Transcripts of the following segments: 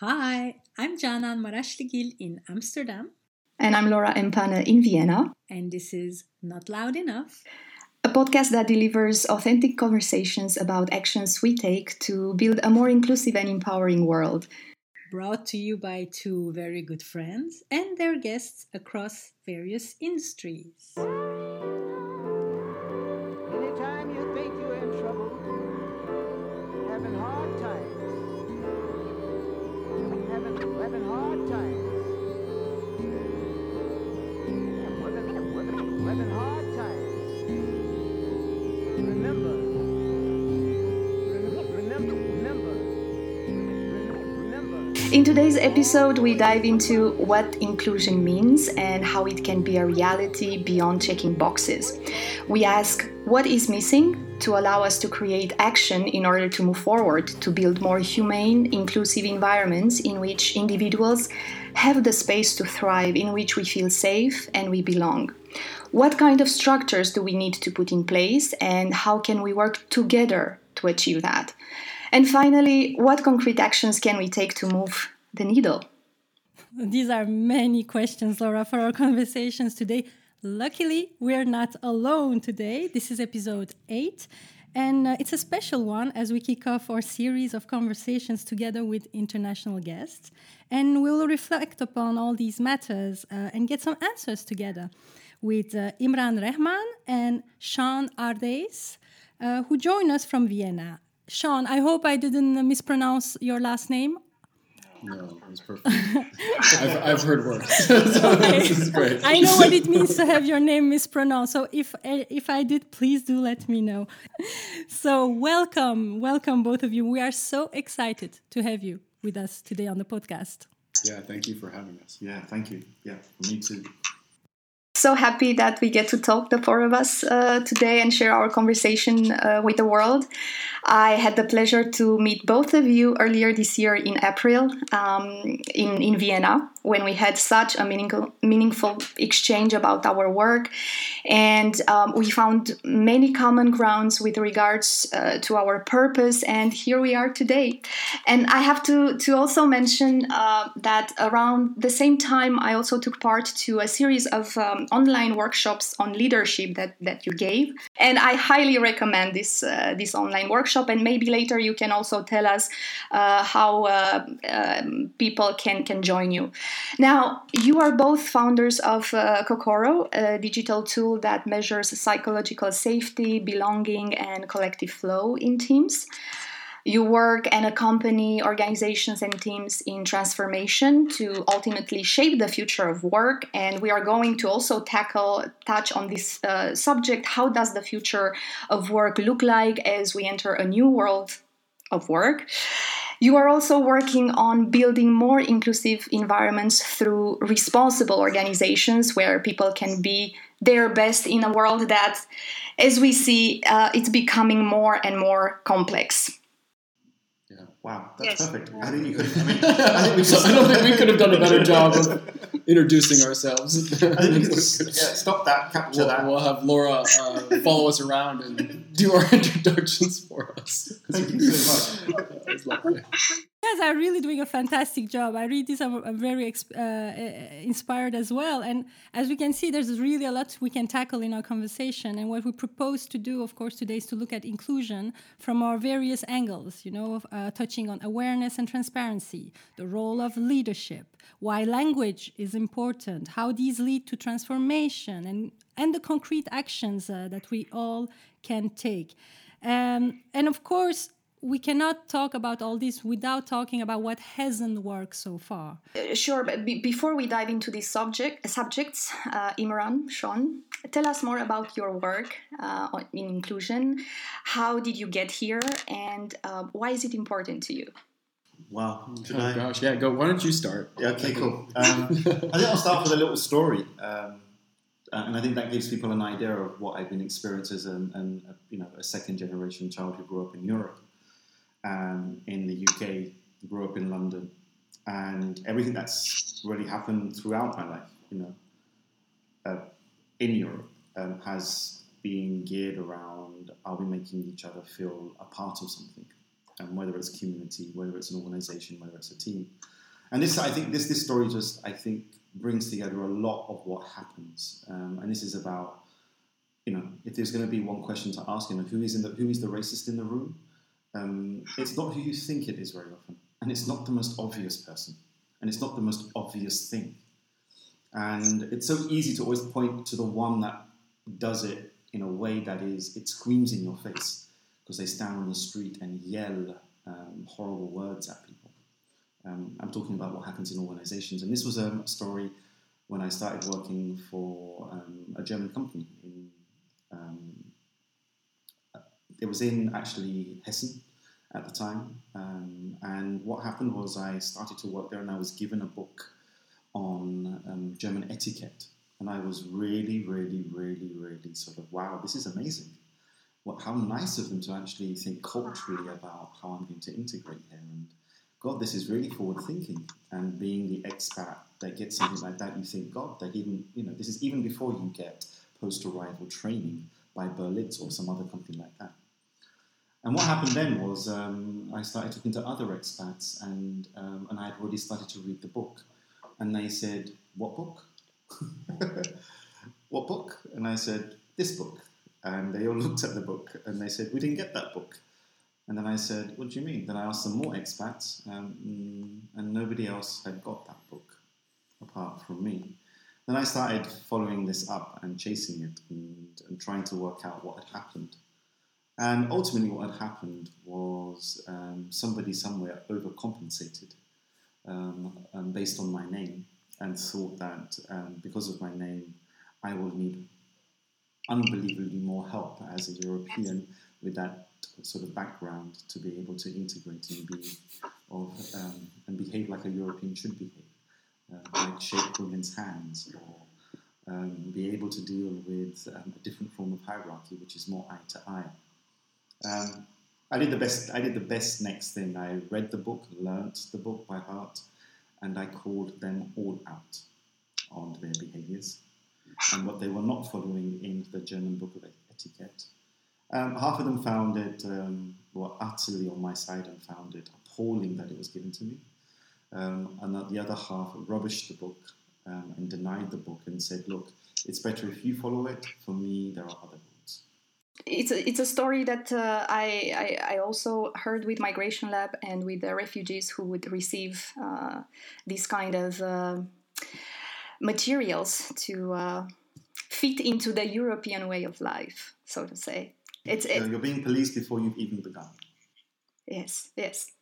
Hi, I'm Canan Maraşligil in Amsterdam. And I'm Laura Empane in Vienna. And this is Not Loud Enough, a podcast that delivers authentic conversations about actions we take to build a more inclusive and empowering world. Brought to you by two very good friends and their guests across various industries. In today's episode, we dive into what inclusion means and how it can be a reality beyond checking boxes. We ask what is missing to allow us to create action in order to move forward to build more humane, inclusive environments in which individuals have the space to thrive, in which we feel safe and we belong. What kind of structures do we need to put in place, and how can we work together to achieve that? And finally, what concrete actions can we take to move the needle? These are many questions, Laura, for our conversations today. Luckily, we're not alone today. This is episode eight, and uh, it's a special one as we kick off our series of conversations together with international guests. And we'll reflect upon all these matters uh, and get some answers together with uh, Imran Rehman and Sean Ardeis, uh, who join us from Vienna. Sean, I hope I didn't mispronounce your last name. No, it was perfect. I've, I've, heard worse. so this is great. I know what it means to have your name mispronounced. So if if I did, please do let me know. So welcome, welcome both of you. We are so excited to have you with us today on the podcast. Yeah, thank you for having us. Yeah, thank you. Yeah, me too so happy that we get to talk, the four of us, uh, today and share our conversation uh, with the world. I had the pleasure to meet both of you earlier this year in April um, in, in Vienna when we had such a meaningful, meaningful exchange about our work. And um, we found many common grounds with regards uh, to our purpose. And here we are today. And I have to, to also mention uh, that around the same time, I also took part to a series of um, online workshops on leadership that, that you gave. And I highly recommend this, uh, this online workshop. And maybe later you can also tell us uh, how uh, um, people can, can join you. Now, you are both founders of uh, Kokoro, a digital tool that measures psychological safety, belonging, and collective flow in teams. You work and accompany organizations and teams in transformation to ultimately shape the future of work. And we are going to also tackle, touch on this uh, subject how does the future of work look like as we enter a new world of work? You are also working on building more inclusive environments through responsible organizations where people can be their best in a world that, as we see, uh, it's becoming more and more complex. Wow, that's yes. perfect. I think you could. I, mean, I, think we I don't think we could have done a better job of introducing ourselves. I think we yeah, stop that, capture we'll, that. We'll have Laura uh, follow us around and do our introductions for us. Thank you so much. Guys are really doing a fantastic job. I read this, I'm, I'm very uh, inspired as well. And as we can see, there's really a lot we can tackle in our conversation. And what we propose to do, of course, today is to look at inclusion from our various angles, you know, uh, touching on awareness and transparency, the role of leadership, why language is important, how these lead to transformation, and, and the concrete actions uh, that we all can take. Um, and of course, we cannot talk about all this without talking about what hasn't worked so far. Uh, sure, but be- before we dive into these subject subjects, uh, Imran, Sean, tell us more about your work uh, in inclusion. How did you get here, and uh, why is it important to you? Wow. Oh I... gosh, yeah. Go. Why don't you start? Yeah. Okay. Cool. Um, I think I'll start with a little story. Um, and I think that gives people an idea of what I've been experiencing as an, an, you know, a second generation child who grew up in Europe um, in the UK, grew up in London, and everything that's really happened throughout my life, you know, uh, in Europe, um, has been geared around are we making each other feel a part of something? um, whether it's community, whether it's an organization, whether it's a team. And this, I think, this this story just I think brings together a lot of what happens. Um, and this is about, you know, if there's going to be one question to ask, you know, who is in the who is the racist in the room? Um, it's not who you think it is very often, and it's not the most obvious person, and it's not the most obvious thing. And it's so easy to always point to the one that does it in a way that is it screams in your face because they stand on the street and yell um, horrible words at people. Um, I'm talking about what happens in organizations, and this was a story when I started working for um, a German company. In, it was in actually Hessen at the time, um, and what happened was I started to work there, and I was given a book on um, German etiquette. And I was really, really, really, really sort of, wow, this is amazing. What, how nice of them to actually think culturally about how I'm going to integrate here. And God, this is really forward thinking. And being the expat that gets something like that, you think, God, that even, you know, this is even before you get post arrival training by Berlitz or some other company like that. And what happened then was um, I started talking to other expats, and, um, and I had already started to read the book. And they said, What book? what book? And I said, This book. And they all looked at the book and they said, We didn't get that book. And then I said, What do you mean? Then I asked some more expats, um, mm, and nobody else had got that book apart from me. Then I started following this up and chasing it and, and trying to work out what had happened. And ultimately, what had happened was um, somebody somewhere overcompensated um, um, based on my name and thought that um, because of my name, I will need unbelievably more help as a European with that sort of background to be able to integrate and be of um, and behave like a European should behave, uh, like shake women's hands or be able to deal with a different form of hierarchy, which is more eye to eye. Um, I did the best. I did the best next thing. I read the book, learnt the book by heart, and I called them all out on their behaviours and what they were not following in the German Book of Etiquette. Um, half of them found it um, were utterly on my side and found it appalling that it was given to me, um, and the other half rubbished the book um, and denied the book and said, "Look, it's better if you follow it. For me, there are other it's a, it's a story that uh, I, I, I, also heard with Migration Lab and with the refugees who would receive uh, these kind of uh, materials to uh, fit into the European way of life, so to say. It's, it, you're being policed before you've even begun. Yes, yes.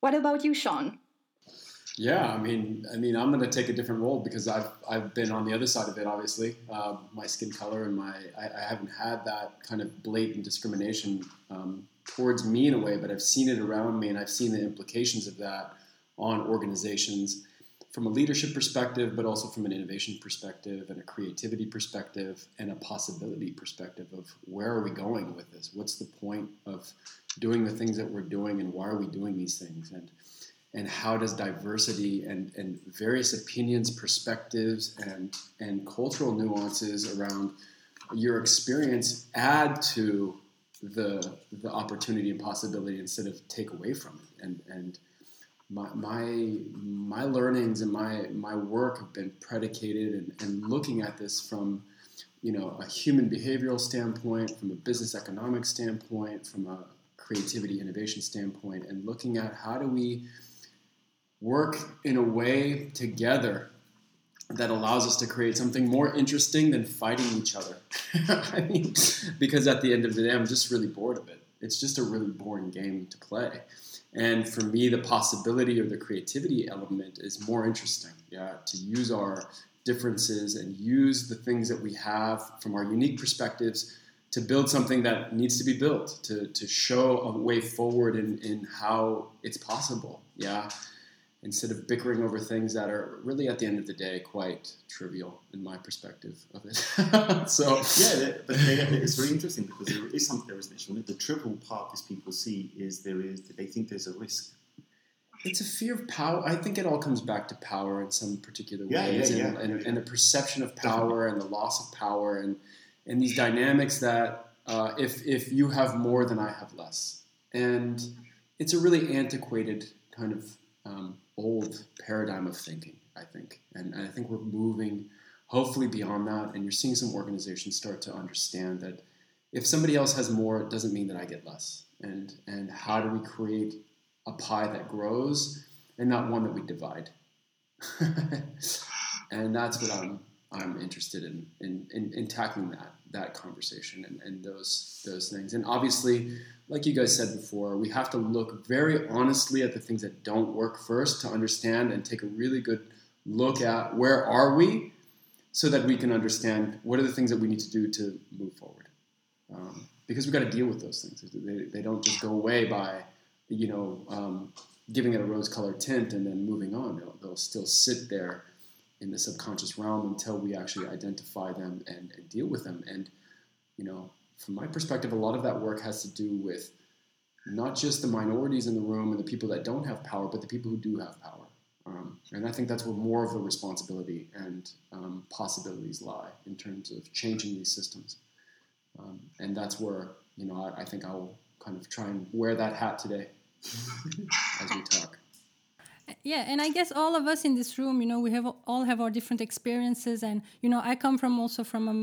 What about you, Sean? Yeah, I mean, I mean, I'm going to take a different role because I've I've been on the other side of it. Obviously, um, my skin color and my I, I, haven't had that kind of blatant discrimination um, towards me in a way, but I've seen it around me, and I've seen the implications of that on organizations from a leadership perspective, but also from an innovation perspective and a creativity perspective and a possibility perspective of where are we going with this? What's the point of doing the things that we're doing, and why are we doing these things? And and how does diversity and, and various opinions, perspectives, and, and cultural nuances around your experience add to the, the opportunity and possibility instead of take away from it. And, and my, my, my learnings and my, my work have been predicated and, and looking at this from you know, a human behavioral standpoint, from a business economic standpoint, from a creativity innovation standpoint, and looking at how do we work in a way together that allows us to create something more interesting than fighting each other. I mean, because at the end of the day, I'm just really bored of it. It's just a really boring game to play. And for me, the possibility or the creativity element is more interesting. Yeah, to use our differences and use the things that we have from our unique perspectives to build something that needs to be built, to, to show a way forward in, in how it's possible. Yeah instead of bickering over things that are really at the end of the day quite trivial in my perspective of it. so yeah, but it's very interesting because there is something there is an issue. The trivial part these people see is there is they think there's a risk. It's a fear of power. I think it all comes back to power in some particular yeah, ways, yeah, and, yeah, and, and, the perception of power Definitely. and the loss of power, and and these dynamics that uh, if if you have more, than I have less and it's a really antiquated kind of um, old paradigm of thinking, I think. And, and I think we're moving hopefully beyond that. And you're seeing some organizations start to understand that if somebody else has more, it doesn't mean that I get less. And, and how do we create a pie that grows and not one that we divide? and that's what I'm, I'm interested in, in, in, in tackling that, that conversation and, and those, those things. And obviously, like you guys said before, we have to look very honestly at the things that don't work first to understand and take a really good look at where are we so that we can understand what are the things that we need to do to move forward. Um, because we've got to deal with those things. They, they don't just go away by, you know, um, giving it a rose-colored tint and then moving on. They'll, they'll, still sit there in the subconscious realm until we actually identify them and, and deal with them. And, you know, from my perspective, a lot of that work has to do with not just the minorities in the room and the people that don't have power, but the people who do have power. Um, and I think that's where more of the responsibility and um, possibilities lie in terms of changing these systems. Um, and that's where, you know, I, I think I'll kind of try and wear that hat today as we talk yeah and i guess all of us in this room you know we have all have our different experiences and you know i come from also from a,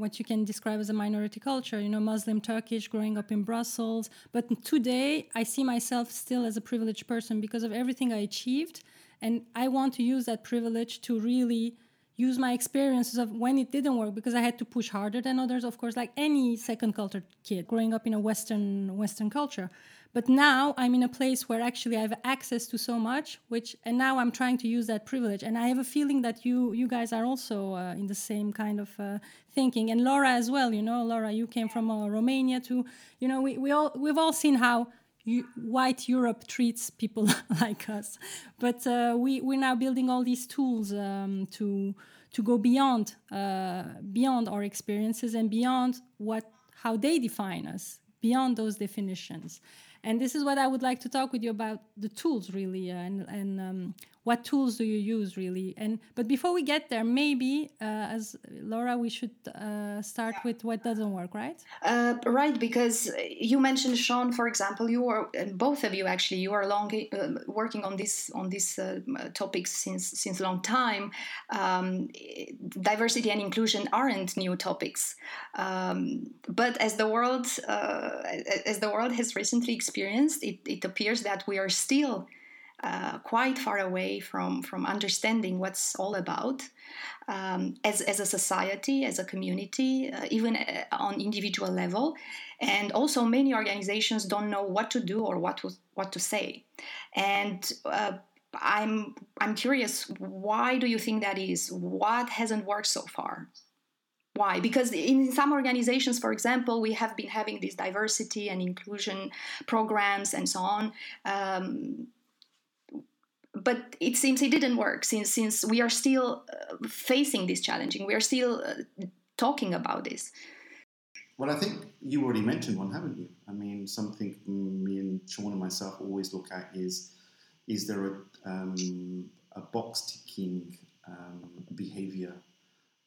what you can describe as a minority culture you know muslim turkish growing up in brussels. But today i see myself still as a privileged person because of everything i achieved. And i want to use that privilege to really use my experiences of when it didn't work because i had to push harder than others. Of course like any second culture kid growing up in a western western culture but now I'm in a place where actually I have access to so much, which and now I'm trying to use that privilege. And I have a feeling that you you guys are also uh, in the same kind of uh, thinking. And Laura as well. You know, Laura, you came from uh, Romania too. You know, we we all we've all seen how. You, white Europe treats people like us, but uh, we we're now building all these tools um, to to go beyond uh, beyond our experiences and beyond what how they define us, beyond those definitions. And this is what I would like to talk with you about the tools, really, uh, and, and um, what tools do you use really? And but before we get there maybe uh, as laura we should uh, start with what doesn't work right? Uh, right because you mentioned sean for example you are and both of you actually you are long uh, working on this on these uh, topics since since long time. Um, diversity and inclusion aren't new topics. Um, but as the world uh, as the world has recently experienced it, it appears that we are still uh, quite far away from, from understanding what's all about um, as, as a society, as a community, uh, even uh, on individual level. And also, many organizations don't know what to do or what to, what to say. And uh, I'm, I'm curious, why do you think that is? What hasn't worked so far? Why? Because in some organizations, for example, we have been having these diversity and inclusion programs and so on. Um, but it seems it didn't work since since we are still uh, facing this challenging. We are still uh, talking about this. Well i think you already mentioned one haven't you? I mean something me and sean and myself always look at is is there a, um, a box ticking um, behavior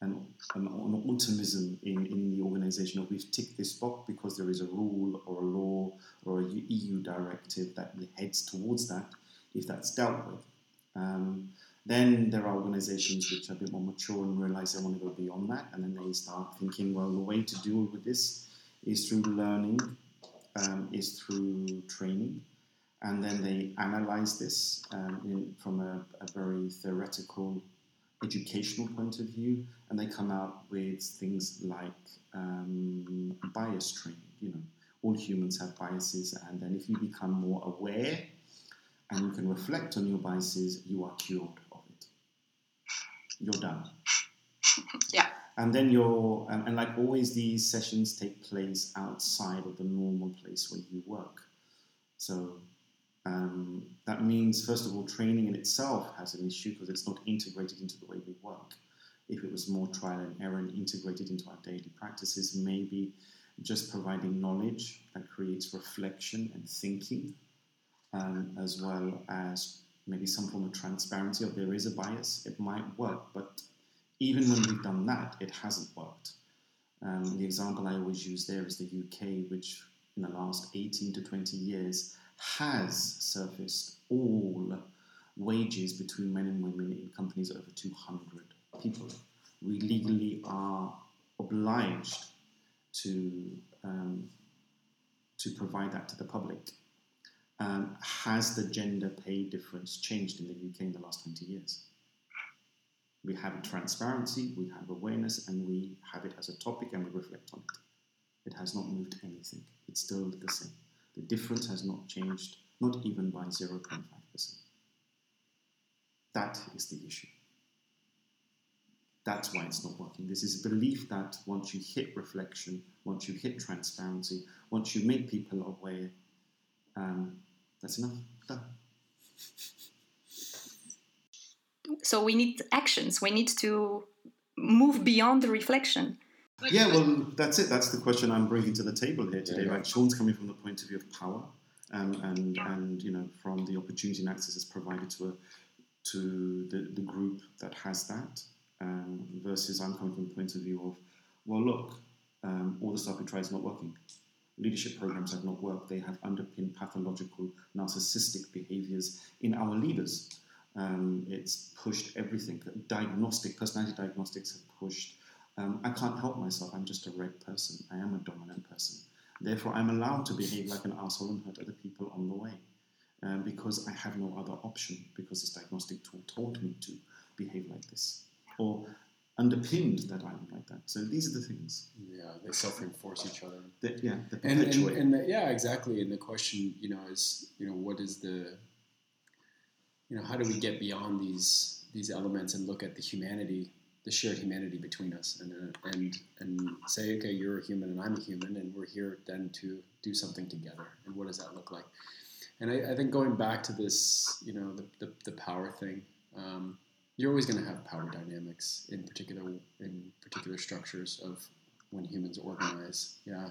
and an, an automism in, in the organization? Of we've ticked this box because there is a rule or a law or a EU directive that heads towards that if that's dealt with. Um, then there are organizations which are a bit more mature and realize they want to go beyond that, and then they start thinking, well, the way to deal with this is through learning, um, is through training, and then they analyze this um, in, from a, a, very theoretical, educational point of view, and they come out with things like um, bias training. You know, all humans have biases, and then if you become more aware and you can reflect on your biases, you are cured of it. You're done. Yeah. And then you're, and, and like always, these sessions take place outside of the normal place where you work. So um, that means, first of all, training in itself has an issue because it's not integrated into the way we work. If it was more trial and error and integrated into our daily practices, maybe just providing knowledge that creates reflection and thinking um, as well as maybe some form of transparency of there is a bias, it might work. But even when we've done that, it hasn't worked. Um, the example I always use there is the UK, which in the last 18 to 20 years has surfaced all wages between men and women in companies over 200 people. We legally are obliged to um, to provide that to the public. Um, has the gender pay difference changed in the UK in the last 20 years? We have transparency, we have awareness, and we have it as a topic and we reflect on it. It has not moved anything. It's still the same. The difference has not changed, not even by 0.5%. That is the issue. That's why it's not working. This is a belief that once you hit reflection, once you hit transparency, once you make people aware, um, that's enough. Done. So we need actions. We need to move beyond the reflection. Yeah, well, that's it. That's the question I'm bringing to the table here today. Right, Sean's coming from the point of view of power, um, and and you know from the opportunity and access that's provided to a, to the, the group that has that, um, versus I'm coming from the point of view of, well, look, um, all the stuff we try is not working. Leadership programs have not worked. They have underpinned pathological, narcissistic behaviors in our leaders. Um, it's pushed everything. Diagnostic, personality diagnostics have pushed. Um, I can't help myself. I'm just a red person. I am a dominant person. Therefore, I'm allowed to behave like an asshole and hurt other people on the way um, because I have no other option because this diagnostic tool told me to behave like this or underpinned that I'm like that. So these are the things. Yeah, they self-reinforce each other. That, yeah, and, and, and the, yeah, exactly. And the question, you know, is you know what is the you know how do we get beyond these these elements and look at the humanity the shared humanity between us and uh, and and say okay you're a human and I'm a human and we're here then to do something together and what does that look like and I, I think going back to this, you know, the, the, the power thing, um, you're always going to have power dynamics in particular in particular structures of when humans organize. Yeah,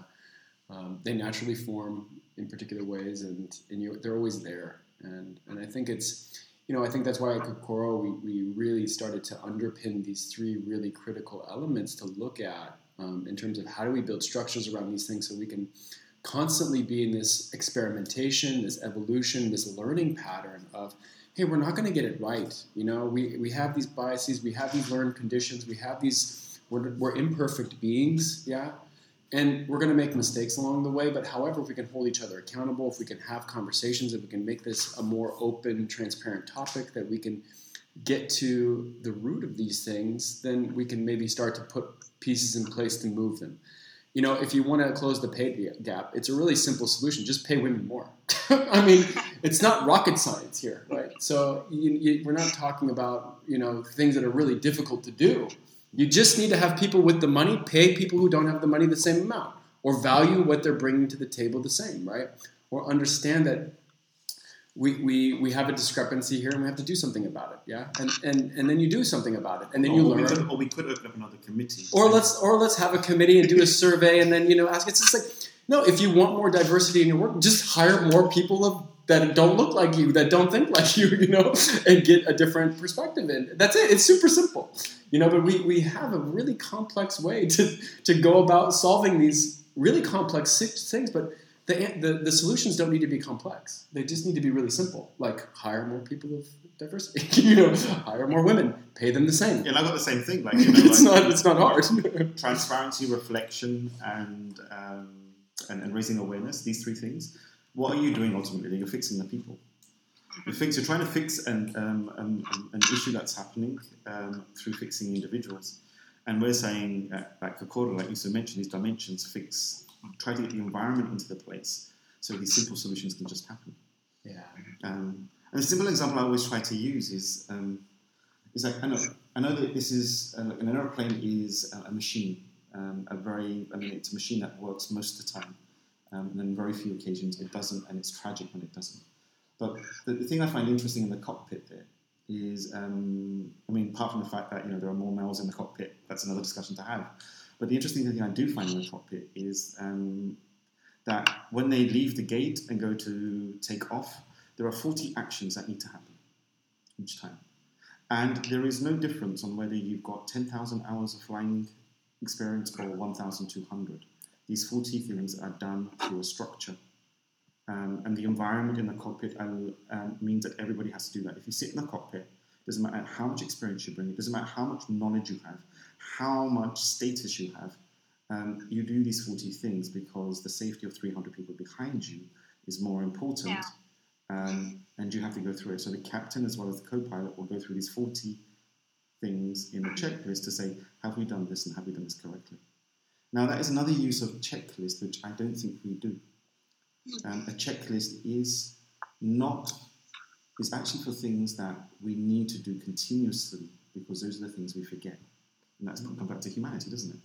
um, they naturally form in particular ways, and and you, they're always there. And and I think it's, you know, I think that's why at Kokoro we, we really started to underpin these three really critical elements to look at um, in terms of how do we build structures around these things so we can constantly be in this experimentation, this evolution, this learning pattern of, hey, we're not going to get it right. You know, we, we have these biases, we have these learned conditions, we have these, we're, we're imperfect beings, yeah? And we're going to make mistakes along the way, but however, if we can hold each other accountable, if we can have conversations, if we can make this a more open, transparent topic, that we can get to the root of these things, then we can maybe start to put pieces in place to move them you know, if you want to close the pay gap, it's a really simple solution. Just pay women more. I mean, it's not rocket science here, right? So you, you, we're not talking about you know things that are really difficult to do. You just need to have people with the money pay people who don't have the money the same amount, or value what they're bringing to the table the same, right? Or understand that we, we, we have a discrepancy here and we have to do something about it. Yeah, and and, and then you do something about it, and then or you learn. We could, or we could open up another committee. Or let's or let's have a committee and do a survey, and then you know ask. It's just like no, if you want more diversity in your work, just hire more people of, that don't look like you, that don't think like you, you know, and get a different perspective. And that's it. It's super simple, you know. But we we have a really complex way to to go about solving these really complex things, but the, the, the solutions don't need to be complex. They just need to be really simple, like hire more people of diversity. you know, hire more women, pay them the same. Yeah, and I got the same thing. Like, you know, it's like, not it's not hard. transparency, reflection, and, um, and and raising awareness. These three things. What are you doing ultimately? You're fixing the people. You fix. You're trying to fix an um, um, an issue that's happening um, through fixing individuals. And we're saying, uh, like Kokoro, like you said mentioned, these dimensions fix try to get the environment into the place so these simple solutions can just happen. Yeah. Um, and a simple example I always try to use is um, is like I know I know that this is uh, an aeroplane is a, a machine, um, a very I mean it's a machine that works most of the time, um, and on very few occasions it doesn't, and it's tragic when it doesn't. But the, the thing I find interesting in the cockpit there is, um, I mean, apart from the fact that you know there are more males in the cockpit, that's another discussion to have. But the interesting thing I do find in the cockpit is um, that when they leave the gate and go to take off, there are 40 actions that need to happen each time. And there is no difference on whether you've got 10,000 hours of flying experience or 1,200. these 40 things are done through a structure. Um, and the environment in the cockpit um, um, means that everybody has to do that. If you sit in the cockpit, doesn't matter how much experience you bring, it doesn't matter how much knowledge you have, how much status you have, um, you do these 40 things because the safety of 300 people behind you is more important. Yeah. Um, and you have to go through it. So the captain, as well as the co pilot, will go through these 40 things in the checklist to say, have we done this and have we done this correctly? Now, that is another use of checklist, which I don't think we do. Um, a checklist is not, is actually for things that we need to do continuously because those are the things we forget. And that's come back to humanity, doesn't it?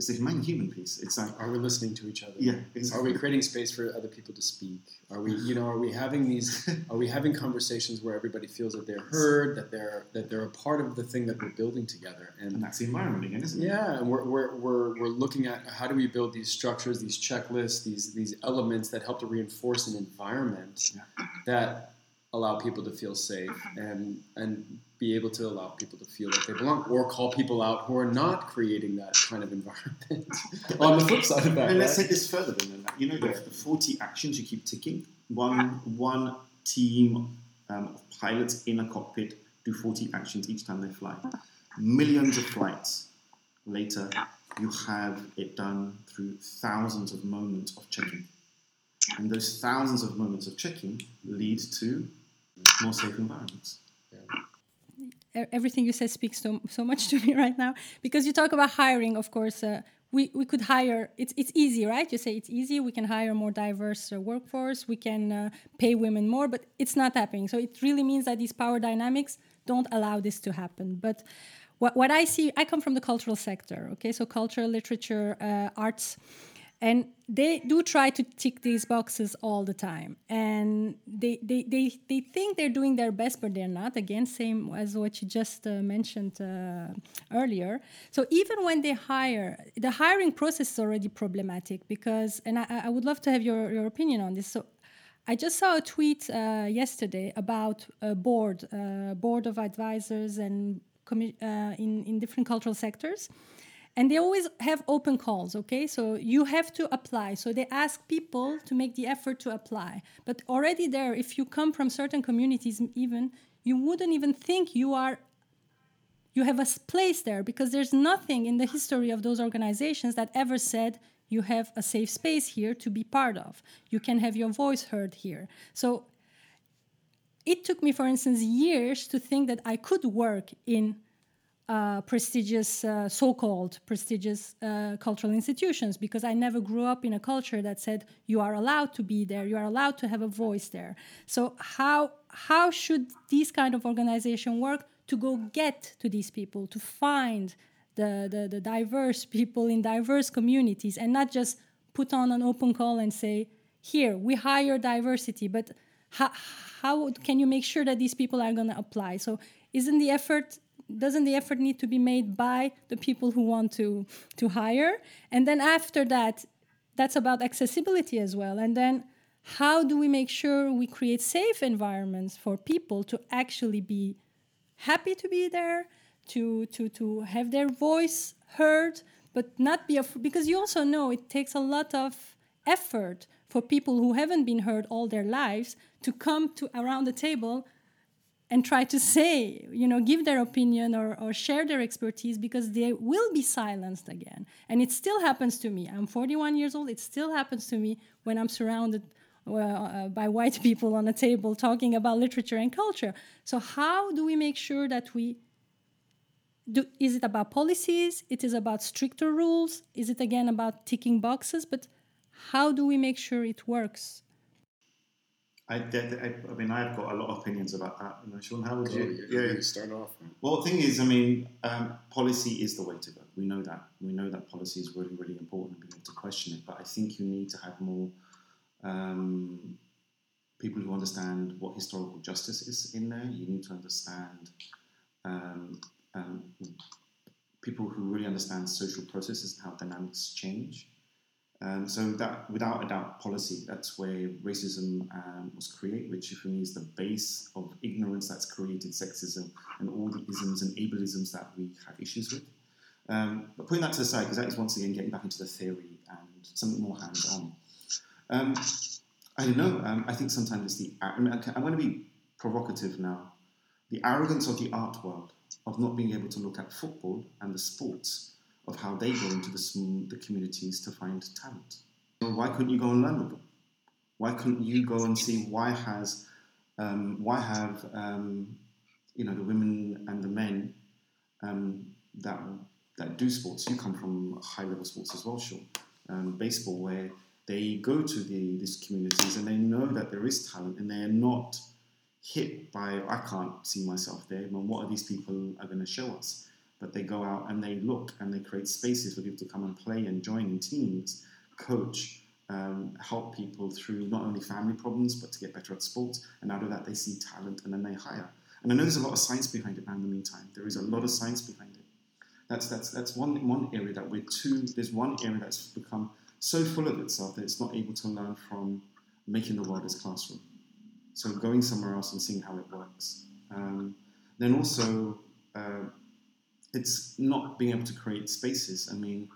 it's the human human piece. It's like are we listening to each other? Yeah, exactly. Are we creating space for other people to speak? Are we, you know, are we having these? are we having conversations where everybody feels that they're heard, that they're that they're a part of the thing that we're building together? And, and that's the environment again, isn't it? Yeah, and we're, we're, we're, we're looking at how do we build these structures, these checklists, these these elements that help to reinforce an environment yeah. that allow people to feel safe and and be able to allow people to feel like they belong or call people out who are not creating that kind of environment. On the flip side of that and let's take this further than that. You know the, the 40 actions you keep ticking one one team um, of pilots in a cockpit do 40 actions each time they fly. Millions of flights later you have it done through thousands of moments of checking. And those thousands of moments of checking lead to more safe environments. Yeah. Everything you said speaks so, so much to me right now because you talk about hiring, of course. Uh, we, we could hire it's, it's easy right you say it's easy we can hire more diverse uh, workforce we can uh, pay women more but it's not happening so it really means that these power dynamics don't allow this to happen but what, what i see i come from the cultural sector okay so culture literature uh, arts and they do try to tick these boxes all the time. And they, they, they, they think they're doing their best but they're not. Again same as what you just uh, mentioned uh, earlier. So even when they hire the hiring process is already problematic because and i, I would love to have your, your opinion on this. So I just saw a tweet uh, yesterday about a board, uh, board of advisors and commi- uh, in in different cultural sectors, and they always have open calls okay? So you have to apply. So they ask people to make the effort to apply. But already there if you come from certain communities even you wouldn't even think you are you have a place there because there's nothing in the history of those organizations that ever said you have a safe space here to be part of. You can have your voice heard here. So it took me for instance years to think that i could work in uh, prestigious, uh, so-called prestigious uh, cultural institutions because I never grew up in a culture that said you are allowed to be there, you are allowed to have a voice there. So how how should these kind of organization work to go get to these people, to find the, the, the diverse people in diverse communities and not just put on an open call and say, here, we hire diversity, but how, how can you make sure that these people are going to apply? So isn't the effort doesn't the effort need to be made by the people who want to to hire? And then after that that's about accessibility as well. And then how do we make sure we create safe environments for people to actually be happy to be there to to to have their voice heard but not be af- because you also know it takes a lot of effort for people who haven't been heard all their lives to come to around the table and try to say, you know, give their opinion or, or share their expertise because they will be silenced again. And it still happens to me. I'm 41 years old. It still happens to me when I'm surrounded uh, by white people on a table talking about literature and culture. So, how do we make sure that we do? Is it about policies? It is about stricter rules? Is it again about ticking boxes? But how do we make sure it works? I, I, I, mean, I've got a lot of opinions about that. You know, Sean, how would you? Yeah, yeah, start off. Well, the thing is, I mean, um, policy is the way to go. We know that. We know that policy is really, really important and being able to question it. But I think you need to have more um, people who understand what historical justice is in there. You need to understand um, um people who really understand social processes and how dynamics change. Um, so that, without a doubt, policy, that's where racism um, was created, which for me is the base of ignorance that's created sexism and all the isms and ableisms that we have issues with. Um, but putting that to the side, because that is once again getting back into the theory and something more hands on. Um, I don't know. Um, I think sometimes it's the. I mean, I'm going to be provocative now. The arrogance of the art world of not being able to look at football and the sports of how they go into the, the communities to find talent. Why couldn't you go and learn with them? Why couldn't you go and see why has um, why have um, you know the women and the men um, that that do sports? You come from high level sports as well, sure. Um, baseball, where they go to the these communities and they know that there is talent and they are not hit by I can't see myself there. And what are these people are going to show us? But they go out and they look and they create spaces for people to come and play and join in teams, coach, um, help people through not only family problems but to get better at sports. And out of that, they see talent and then they hire. And I know there's a lot of science behind it now. In the meantime, there is a lot of science behind it. That's that's that's one one area that we're too. There's one area that's become so full of itself that it's not able to learn from making the world its classroom. So going somewhere else and seeing how it works. Um, then also, uh, it's not being able to create spaces. I mean,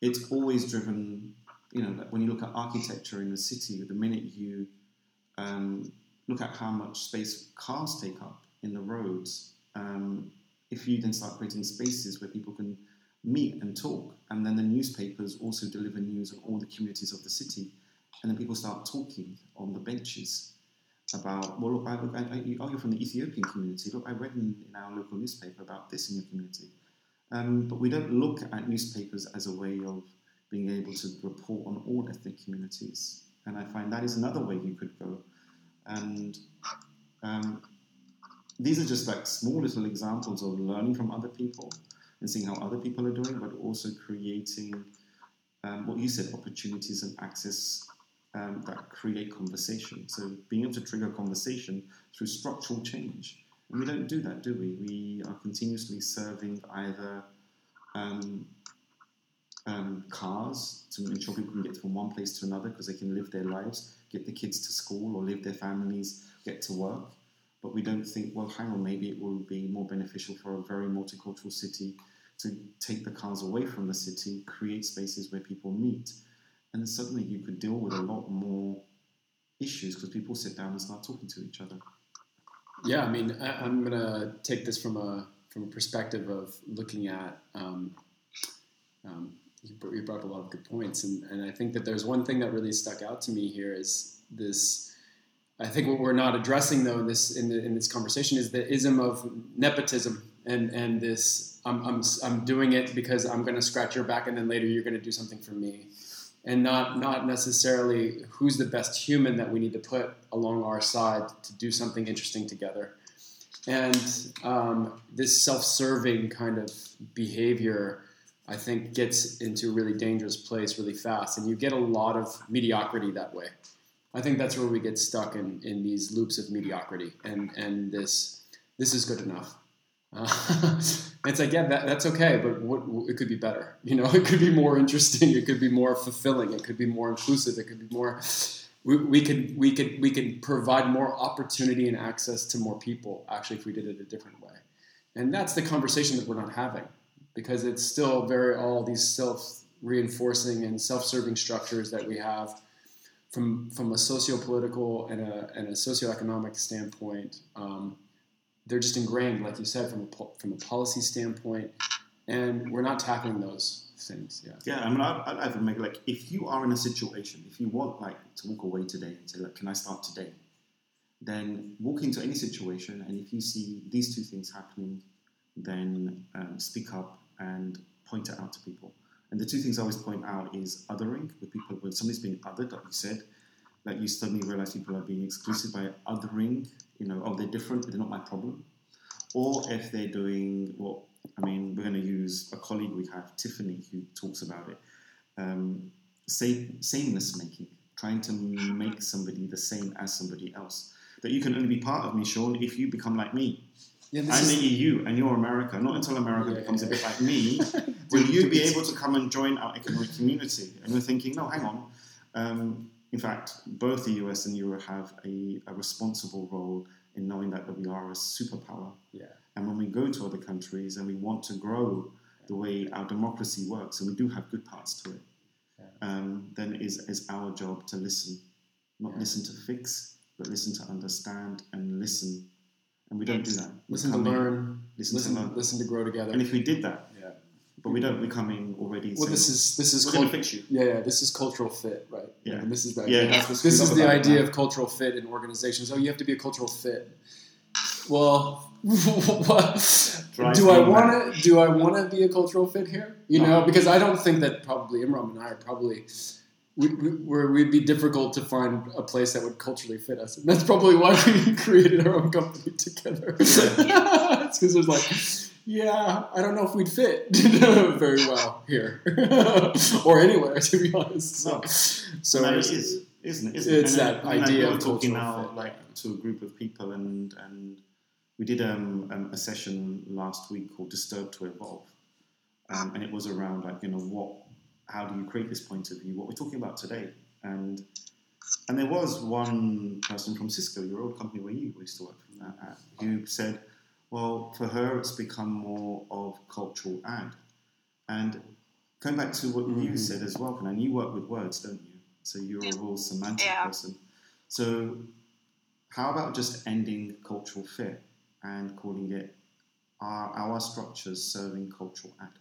it's always driven. You know, when you look at architecture in the city, the minute you um, look at how much space cars take up in the roads, um, if you then start creating spaces where people can meet and talk, and then the newspapers also deliver news on all the communities of the city, and then people start talking on the benches about, well, look, I, I, I, oh, you're from the Ethiopian community. Look, I read in, in our local newspaper about this in your community. Um, but we don't look at newspapers as a way of being able to report on all ethnic communities. And I find that is another way you could go. And um, these are just like small little examples of learning from other people and seeing how other people are doing, but also creating um, what you said opportunities and access um, that create conversation. So being able to trigger conversation through structural change. And we don't do that, do we? We are continuously serving either um, um, cars to ensure people can get from one place to another because they can live their lives, get the kids to school or live their families, get to work. But we don't think, well, hang on, maybe it will be more beneficial for a very multicultural city to take the cars away from the city, create spaces where people meet, and suddenly you could deal with a lot more issues because people sit down and start talking to each other. Yeah, I mean, I, am gonna take this from a from a perspective of looking at. Um, um, you brought up a lot of good points, and, and I think that there's one thing that really stuck out to me here is this. I think what we're not addressing though in this in, the, in this conversation is the ism of nepotism and and this I'm I'm I'm doing it because I'm going to scratch your back, and then later you're going to do something for me and not not necessarily who's the best human that we need to put along our side to do something interesting together. And um, this self-serving kind of behavior, I think, gets into a really dangerous place really fast, and you get a lot of mediocrity that way. I think that's where we get stuck in, in these loops of mediocrity, and and this this is good enough. Uh, it's like, yeah, that, that's okay, but what, what, it could be better. You know, it could be more interesting. It could be more fulfilling. It could be more inclusive. It could be more. We, we could we could we could provide more opportunity and access to more people. Actually, if we did it a different way, and that's the conversation that we're not having because it's still very all these self reinforcing and self serving structures that we have from from a socio political and a and a socioeconomic standpoint. Um, they're just ingrained, like you said, from a, from a policy standpoint, and we're not tackling those things. Yeah. Yeah, I mean, I'd, I'd make like if you are in a situation, if you want like to walk away today and say, like, can I start today? Then walk into any situation, and if you see these two things happening, then um, speak up and point it out to people. And the two things I always point out is othering, with people when somebody's being othered, like you said, like you suddenly realize people are being excluded by othering you know, oh, they're different, they're not my problem. Or if they're doing what, I mean, we're going to use a colleague we have, Tiffany, who talks about it, um, same, sameness making, trying to make somebody the same as somebody else. That you can only be part of me, Sean, if you become like me. Yeah, I'm the EU and you're America. Not until America yeah, becomes yeah. a bit like me will you be able to come and join our economic community. And we're thinking, no, hang on. Um, in fact, both the US and Europe have a, a responsible role in knowing that, we are a superpower. Yeah. And when we go to other countries and we want to grow the way our democracy works, and we do have good parts to it, yeah. um, then it is, is our job to listen, not Yeah. listen to fix, but listen to understand and listen. And we don't do that. We Listen to come in, learn. listen, Listen, to learn. listen to grow together. And if we did that, yeah. but we don't, we come in already. Well, saying, this is this is we're going cult- to fix you. yeah, yeah. This is cultural fit, right? Yeah. And this is the idea. that's what's This is the idea of cultural fit in organizations. Oh, you have to be a cultural fit. Well, what, do I want to do I want to be a cultural fit here? You know, because I don't think that probably Imran and I are probably we, we, we'd be difficult to find a place that would culturally fit us, and that's probably why we created our own company together. it's because there's like, yeah, I don't know if we'd fit very well here or anywhere, to be honest. So, No. so no, it's- is, isn't it? Isn't it's it? that I idea of talking now fit, like to a group of people, and and we did um, um, a session last week called "Disturb to Evolve," um, and it was around like you know what, how do you create this point of view? What we're talking about today, and and there was one person from Cisco, your old company where you used to work at, who said, well, for her it's become more of cultural add, and going back to what you Mhm. said as well, and you work with words, don't you? So you're a real semantic Yeah. person. So how about just ending cultural fit and calling it our, our structures serving cultural add?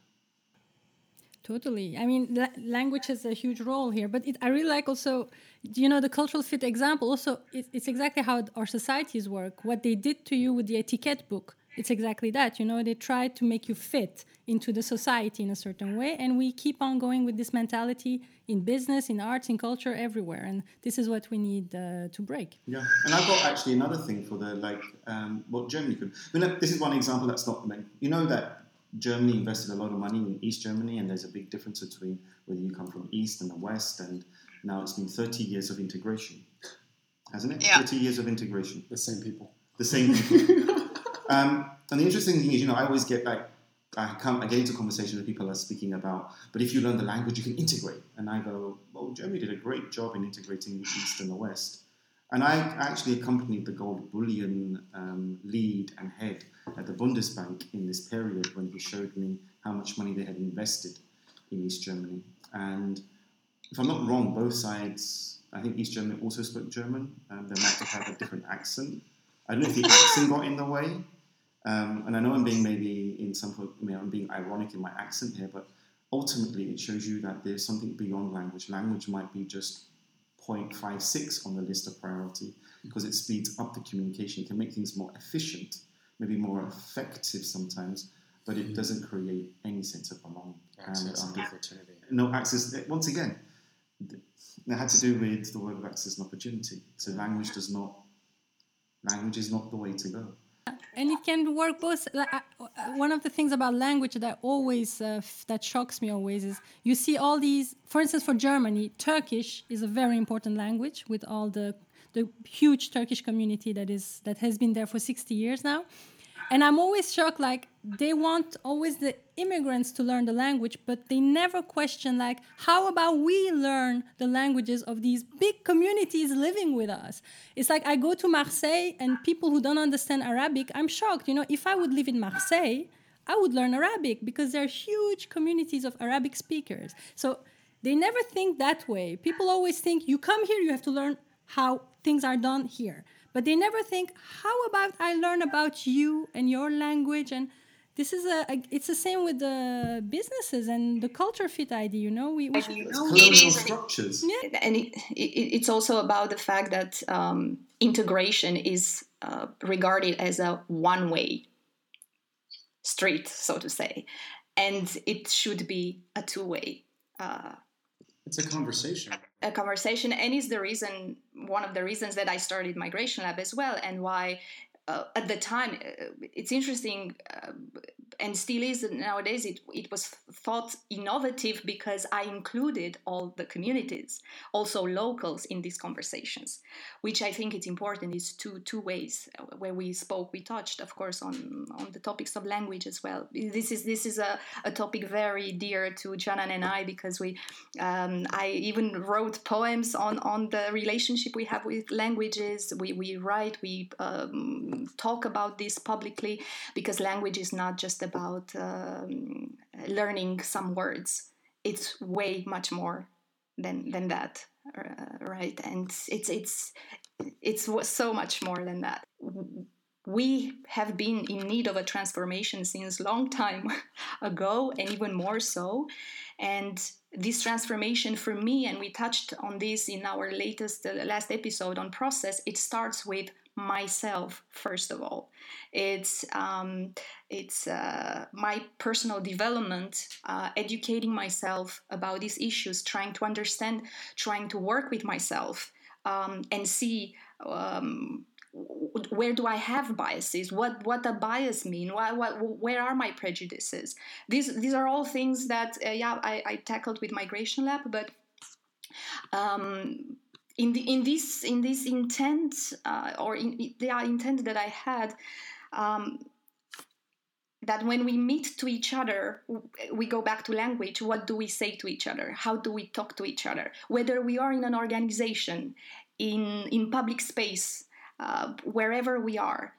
Totally. I mean, la- language has a huge role here, but it, I really like also, you know, the cultural fit example. Also, it, it's exactly how our societies work. What they did to you with the etiquette book, it's exactly that. You know, they try to make you fit into the society in a certain way, and we keep on going with this mentality in business, in arts, in culture, everywhere. And this is what we need uh, to break. Yeah, and I've got actually another thing for the like um, what Germany could. I mean, look, this is one example that's not. Like, you know that Germany invested a lot of money in East Germany, and there's a big difference between whether you come from East and the West. And now it's been 30 years of integration, hasn't it? Yeah. 30 years of integration, the same people. the same people. um, and the interesting thing is, you know, I always get like. I come, I get into conversations with people are speaking about, but if you learn the language, you can integrate. And I go, well, Germany did a great job in integrating the East and the West. And I actually accompanied the gold bullion um, lead and head at the Bundesbank in this period when he showed me how much money they had invested in East Germany. And if I'm not wrong, both sides, I think East Germany also spoke German. Um, they might have had a different accent. I don't know if the accent got in the way. Um, and I know I'm being maybe in some, point- I mean, I'm being ironic in my accent here, but ultimately it shows you that there's something beyond language. Language might be just 0.56 on the list of priority because it speeds up the communication. It can make things more efficient, maybe more effective sometimes, but it doesn't create any sense of belonging. Access And, and um, opportunity. no access, once again, it had to do with the word of access and opportunity. So language does not, language is not the way to go. and it can work both uh, one of the things about language that always uh, that shocks me always is you see all these for instance for germany turkish is a very important language with all the the huge turkish community that is that has been there for 60 years now and i'm always shocked like they want always the immigrants to learn the language but they never question like how about we learn the languages of these big communities living with us? It's like i go to marseille and people who don't understand arabic i'm shocked you know if i would live in marseille i would learn arabic because there are huge communities of arabic speakers. So they never think that way. People always think you come here you have to learn how things are done here but they never think how about i learn about you and your language and this is a, a- it's the same with the businesses and the culture fit idea you know we, we should, you It's know, it colonial is. structures. and it, it, it's also about the fact that um, integration is uh, regarded as a one way street, so to say, and it should be a two way uh, It's a conversation. A conversation and is the reason one of the reasons that i started migration lab as well and why uh, at the time uh, it's interesting uh, and still is nowadays it, it was thought innovative because i included all the communities also locals in these conversations which i think it's important is two two ways uh, where we spoke we touched of course on on the topics of language as well this is this is a, a topic very dear to janan and i because we um, I even wrote poems on, on the relationship we have with languages. We, we write, we um, talk about this publicly because language is not just about um, learning some words. It's way much more than than that, uh, right? And it's it's it's so much more than that. We have been in need of a transformation since long time ago, and even more so. And this transformation for me, and we touched on this in our latest uh, last episode on process, it starts with myself first of all it's um, it's uh, my personal development uh, educating myself about these issues trying to understand trying to work with myself um, and see um, where do I have biases? What what a bias mean? What, what, where are my prejudices? These these are all things that uh, yeah I, I, tackled with Migration Lab, but um, in the in this in this intent uh, or in the intent that I had. Um, that when we meet to each other, we go back to language. What do we say to each other? How do we talk to each other? Whether we are in an organization, in in public space, uh, wherever we are,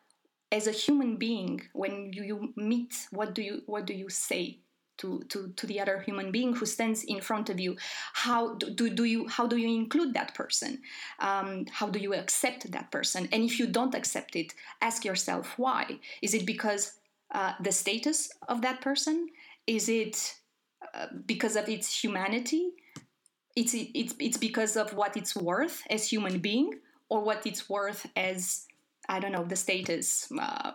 as a human being, when you, you meet, what do you what do you say to, to, to the other human being who stands in front of you how do, do you how do you include that person? Um, how do you accept that person? And if you don't accept it ask yourself why. Is it because uh, the status of that person? Is it uh, because of its humanity? It's, it's it's because of what it's worth as human being or what it's worth as i don't know the status uh,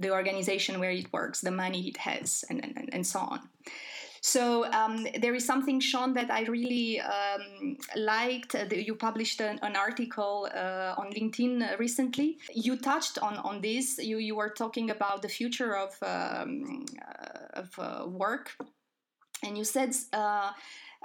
the organization where it works, the money it has, and, and, and so on. So um, there is something, Sean, that I really um, liked. Uh, you published an, an article uh, on LinkedIn recently. You touched on, on this. You, you were talking about the future of, um, uh, of uh, work. And you said, uh,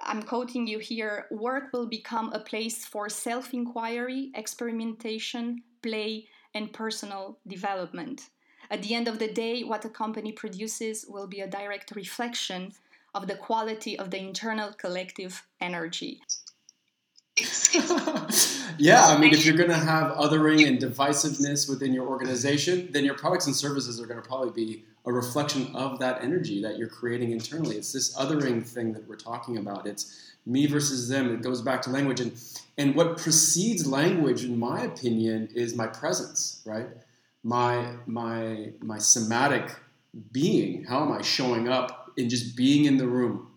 I'm quoting you here work will become a place for self inquiry, experimentation, play, and personal development. At the end of the day, what a company produces will be a direct reflection of the quality of the internal collective energy. yeah, I mean, if you're going to have othering and divisiveness within your organization, then your products and services are going to probably be a reflection of that energy that you're creating internally. It's this othering thing that we're talking about. It's me versus them. It goes back to language. And, and what precedes language, in my opinion, is my presence, right? My my my somatic being how am i showing up in just being in the room?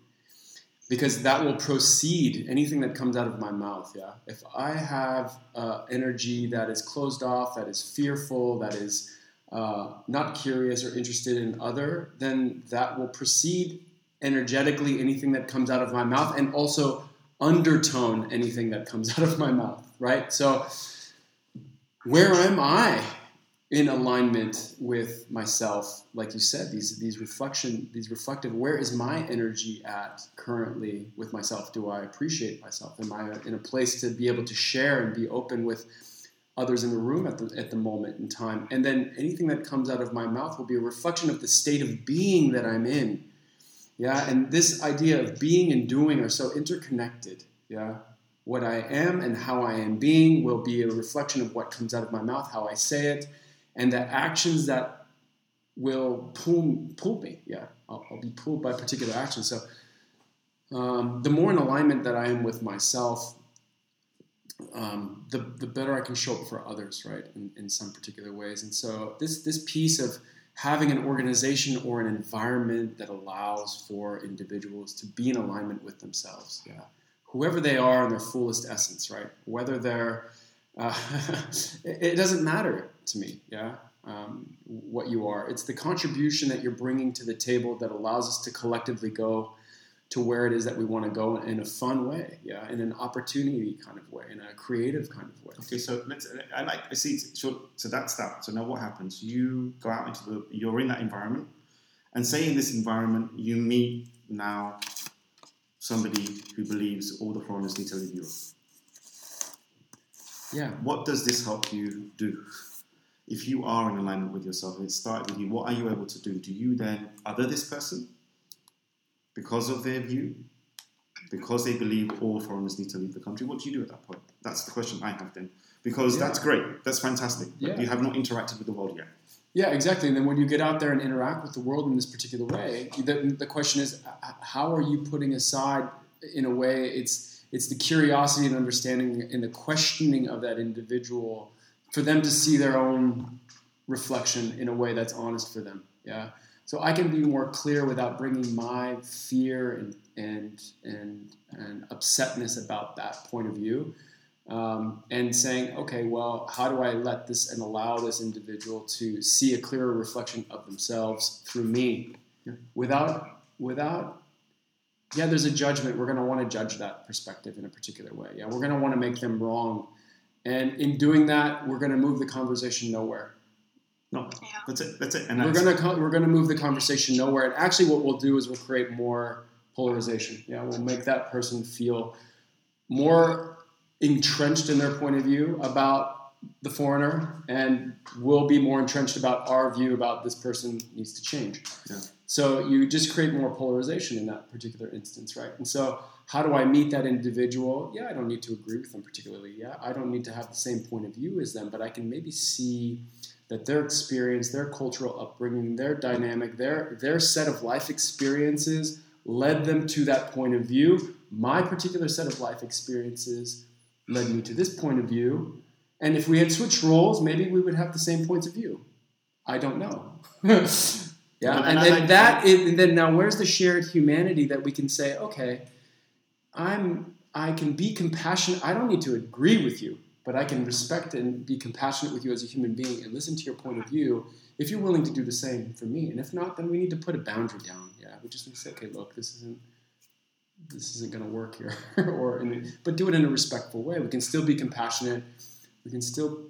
Because that will proceed anything that comes out of my mouth yeah? If i have uh, energy that is closed off that is fearful that is uh, not curious or interested in other then that will proceed energetically anything that comes out of my mouth and also undertone anything that comes out of my mouth right? So where am i in alignment with myself like you said these these reflection these reflective where is my energy at currently with myself? Do i appreciate myself? Am i in a place to be able to share and be open with others in the room at the, at the moment in time? And then anything that comes out of my mouth will be a reflection of the state of being that i'm in. Yeah and this idea of being and doing are so interconnected. Yeah what i am and how i am being will be a reflection of what comes out of my mouth how i say it and the actions that will pull pull me. Yeah, I'll, I'll be pulled by particular actions. So um, the more in alignment that I am with myself, um, the the better I can show up for others, right? In, in some particular ways. And so this this piece of having an organization or an environment that allows for individuals to be in alignment with themselves. Yeah. Whoever they are in their fullest essence, right? Whether they're uh, it, doesn't matter to me, yeah, um, what you are. It's the contribution that you're bringing to the table that allows us to collectively go to where it is that we want to go in a fun way, yeah, in an opportunity kind of way, in a creative kind of way. Okay, so let's. I like. I see. So, so that's that. So now what happens? You go out into the. You're in that environment, and say in this environment you meet now somebody who believes all the foreigners need to leave Europe yeah. What does this help you do? If you are in alignment with yourself, it started with you, what are you able to do? Do you then other this person because of their view? Because they believe all foreigners need to leave the country? What do you do at that point? That's the question I have then. Because yeah. that's great, that's fantastic, but yeah. you have not interacted with the world yet. Yeah, exactly. And then when you get out there and interact with the world in this particular way, the, the question is, how are you putting aside, in a way, it's it's the curiosity and understanding and the questioning of that individual for them to see their own reflection in a way that's honest for them. Yeah. So I can be more clear without bringing my fear and and and and upsetness about that point of view, um, and saying, okay, well, how do I let this and allow this individual to see a clearer reflection of themselves through me, yeah. without without yeah, there's a judgment. We're going to want to judge that perspective in a particular way. Yeah, we're going to want to make them wrong, and in doing that, we're going to move the conversation nowhere. No, yeah. that's it. That's it. And we're gonna we're gonna move the conversation nowhere. And actually, what we'll do is we'll create more polarization. Yeah, we'll make that person feel more entrenched in their point of view about the foreigner, and we'll be more entrenched about our view about this person needs to change. Yeah. So you just create more polarization in that particular instance, right? And so, how do I meet that individual? Yeah, I don't need to agree with them particularly. Yeah, I don't need to have the same point of view as them, but I can maybe see that their experience, their cultural upbringing, their dynamic, their their set of life experiences led them to that point of view. My particular set of life experiences led me to this point of view. And if we had switched roles, maybe we would have the same points of view. I don't know. yeah, and, then that is, and then now where's the shared humanity that we can say, okay, I'm I can be compassionate. I don't need to agree with you but I can respect and be compassionate with you as a human being and listen to your point of view if you're willing to do the same for me. And if not, then we need to put a boundary down. Yeah, we just need to say, okay, look, this isn't this isn't going to work here, or in, but do it in a respectful way. We can still be compassionate. We can still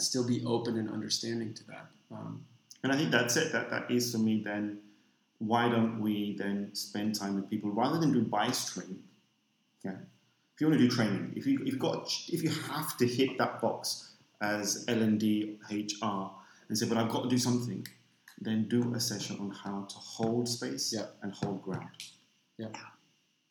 still be open and understanding to that. Um, and I think that's it. That that is for me. Then why don't we then spend time with people rather than do bias training? Yeah, if you want to do training, if you if you've got if you have to hit that box as L and D HR and say, but I've got to do something, then do a session on how to hold space yeah. and hold ground. Yeah.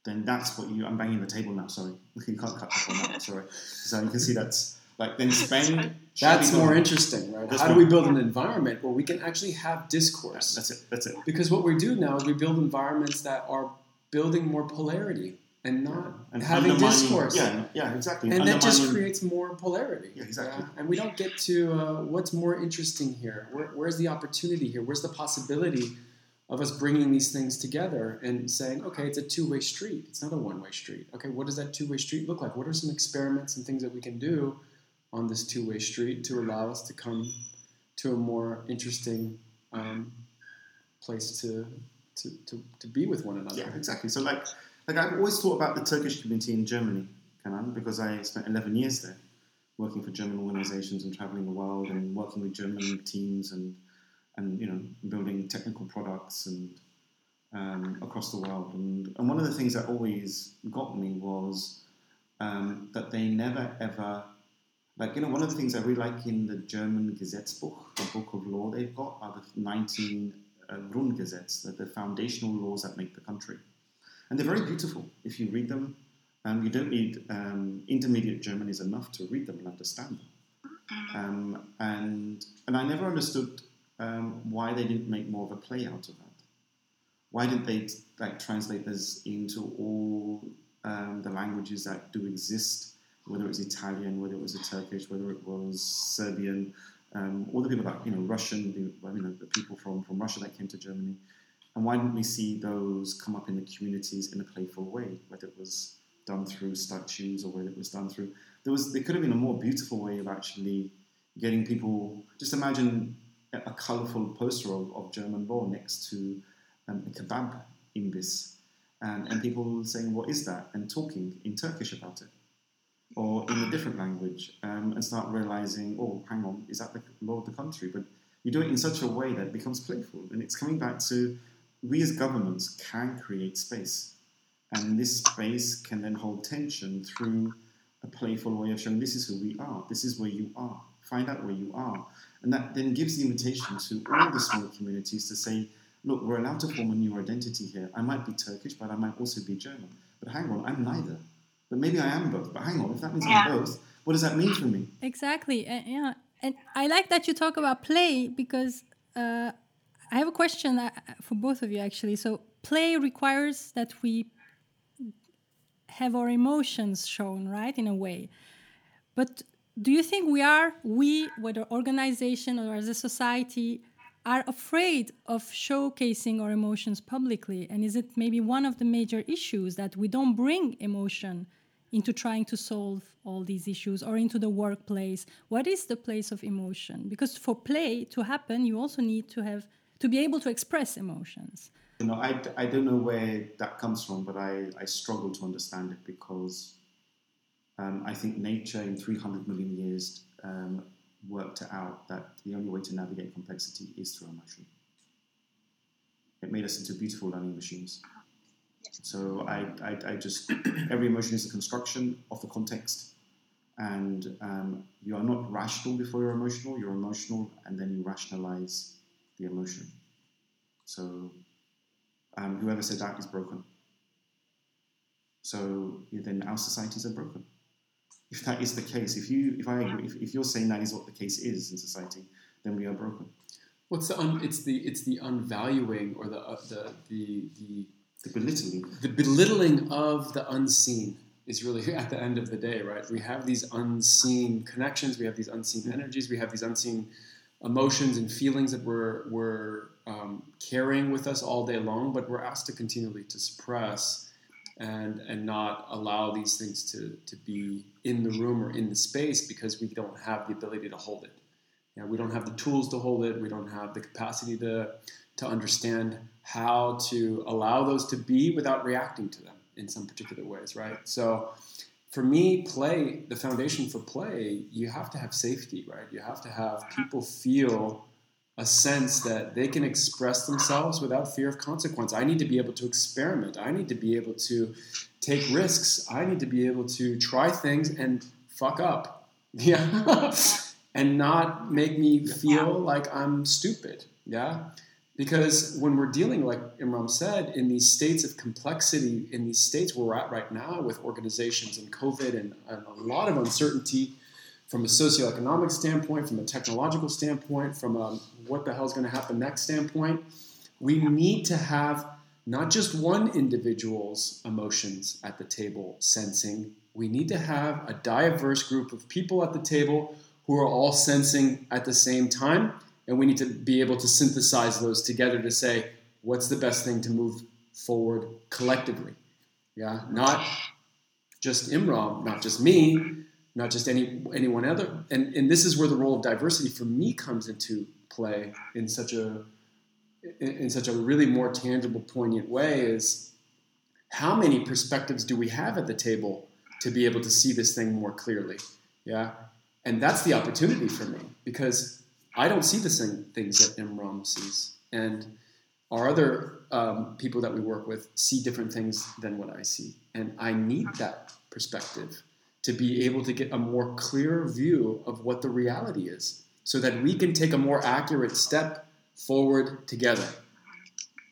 Then that's what you. I'm banging the table now. Sorry, you can't cut that. Sorry. So you can see that's like then spend. That's more interesting, right? How do we build an environment where we can actually have discourse? That's it. That's it. Because what we do now is we build environments that are building more polarity and not and having discourse. Yeah, yeah, exactly. And that just creates more polarity. Yeah, exactly. Yeah? And we don't get to uh, what's more interesting here. Where, where's the opportunity here? Where's the possibility of us bringing these things together and saying, okay, it's a two-way street. It's not a one-way street. Okay, what does that two-way street look like? What are some experiments and things that we can do on this two-way street to allow us to come to a more interesting um, place to, to, to, to be with one another? Yeah, exactly. So like like I've always thought about the Turkish community in Germany, Kenan, because I spent 11 years there, working for German organizations and traveling the world and working with German teams and and you know building technical products and um, across the world. And and one of the things that always got me was um, that they never ever like you know one of the things I really like in the German Gesetzbuch, the book of law they've got, are the 19 uh, Grundgesetz, the, the foundational laws that make the country. And they're very beautiful if you read them. Um, you don't need um, intermediate German is enough to read them and understand them. Um, and and I never understood um, why they didn't make more of a play out of that. Why didn't they like translate this into all um, the languages that do exist, whether it was Italian, whether it was Turkish, whether it was Serbian, um, all the people that you know Russian, the, the people from, from Russia that came to Germany. And why didn't we see those come up in the communities in a playful way, whether it was done through statues or whether it was done through there was there could have been a more beautiful way of actually getting people just imagine a colourful poster of, of, German law next to um, a kebab imbis and, and people saying what is that and talking in Turkish about it or in a different language um, and start realizing oh hang on is that the law of the country but you do it in such a way that it becomes playful and it's coming back to we as governments can create space. And this space can then hold tension through a playful way of showing this is who we are, this is where you are, find out where you are. And that then gives the invitation to all the small communities to say, look, we're allowed to form a new identity here. I might be Turkish, but I might also be German. But hang on, I'm neither. But maybe I am both. But hang on, if that means yeah. I'm both, what does that mean for me? Exactly. Uh, yeah. And I like that you talk about play because uh, I have a question uh, for both of you actually. So play requires that we have our emotions shown, right, in a way. But do you think we are, we, whether organization or as a society, are afraid of showcasing our emotions publicly? And is it maybe one of the major issues that we don't bring emotion into trying to solve all these issues or into the workplace? What is the place of emotion? Because for play to happen, you also need to have to be able to express emotions. You know, I, I don't know where that comes from, but I, I struggle to understand it because um, I think nature in 300 million years um, worked out that the only way to navigate complexity is through emotion. It made us into beautiful learning machines. So I, I, I just, every emotion is a construction of the context. And um, you are not rational before you're emotional, you're emotional and then you rationalize the emotion. So um, whoever said that is broken. So then our societies are broken if that is the case, if you, if I agree, if, if you're saying that is what the case is in society, then we are broken. What's the un, it's the it's the unvaluing or the uh, the the the the belittling the belittling of the unseen is really at the end of the day, right? We have these unseen connections, we have these unseen energies, we have these unseen emotions and feelings that we're we're um, carrying with us all day long, but we're asked to continually to suppress and and not allow these things to to be in the room or in the space because we don't have the ability to hold it. You know, we don't have the tools to hold it. We don't have the capacity to to understand how to allow those to be without reacting to them in some particular ways, right? So for me, play, the foundation for play, you have to have safety, right? You have to have people feel a sense that they can express themselves without fear of consequence. I need to be able to experiment. I need to be able to take risks. I need to be able to try things and fuck up. Yeah. and not make me feel like I'm stupid. Yeah. Because when we're dealing, like Imran said, in these states of complexity, in these states where we're at right now with organizations and COVID and, and a lot of uncertainty, from a socioeconomic standpoint, from a technological standpoint, from a what the hell is going to happen next standpoint, we need to have not just one individual's emotions at the table sensing, we need to have a diverse group of people at the table who are all sensing at the same time. And we need to be able to synthesize those together to say, what's the best thing to move forward collectively? Yeah, not just Imran, not just me, not just any anyone other. And and this is where the role of diversity for me comes into play in such a in such a really more tangible, poignant way. Is how many perspectives do we have at the table to be able to see this thing more clearly? Yeah, and that's the opportunity for me because I don't see the same things that Imran sees, and our other um, people that we work with see different things than what I see, and I need that perspective to be able to get a more clear view of what the reality is so that we can take a more accurate step forward together.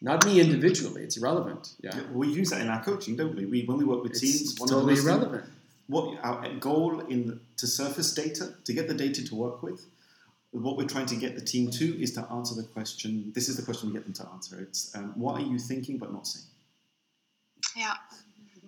Not me individually, it's irrelevant. Yeah. We use that in our coaching, don't we? we when we work with teams, it's teams, totally irrelevant. What our goal in to surface data, to get the data to work with, what we're trying to get the team to is to answer the question. This is the question we get them to answer. It's um, what are you thinking but not saying? Yeah.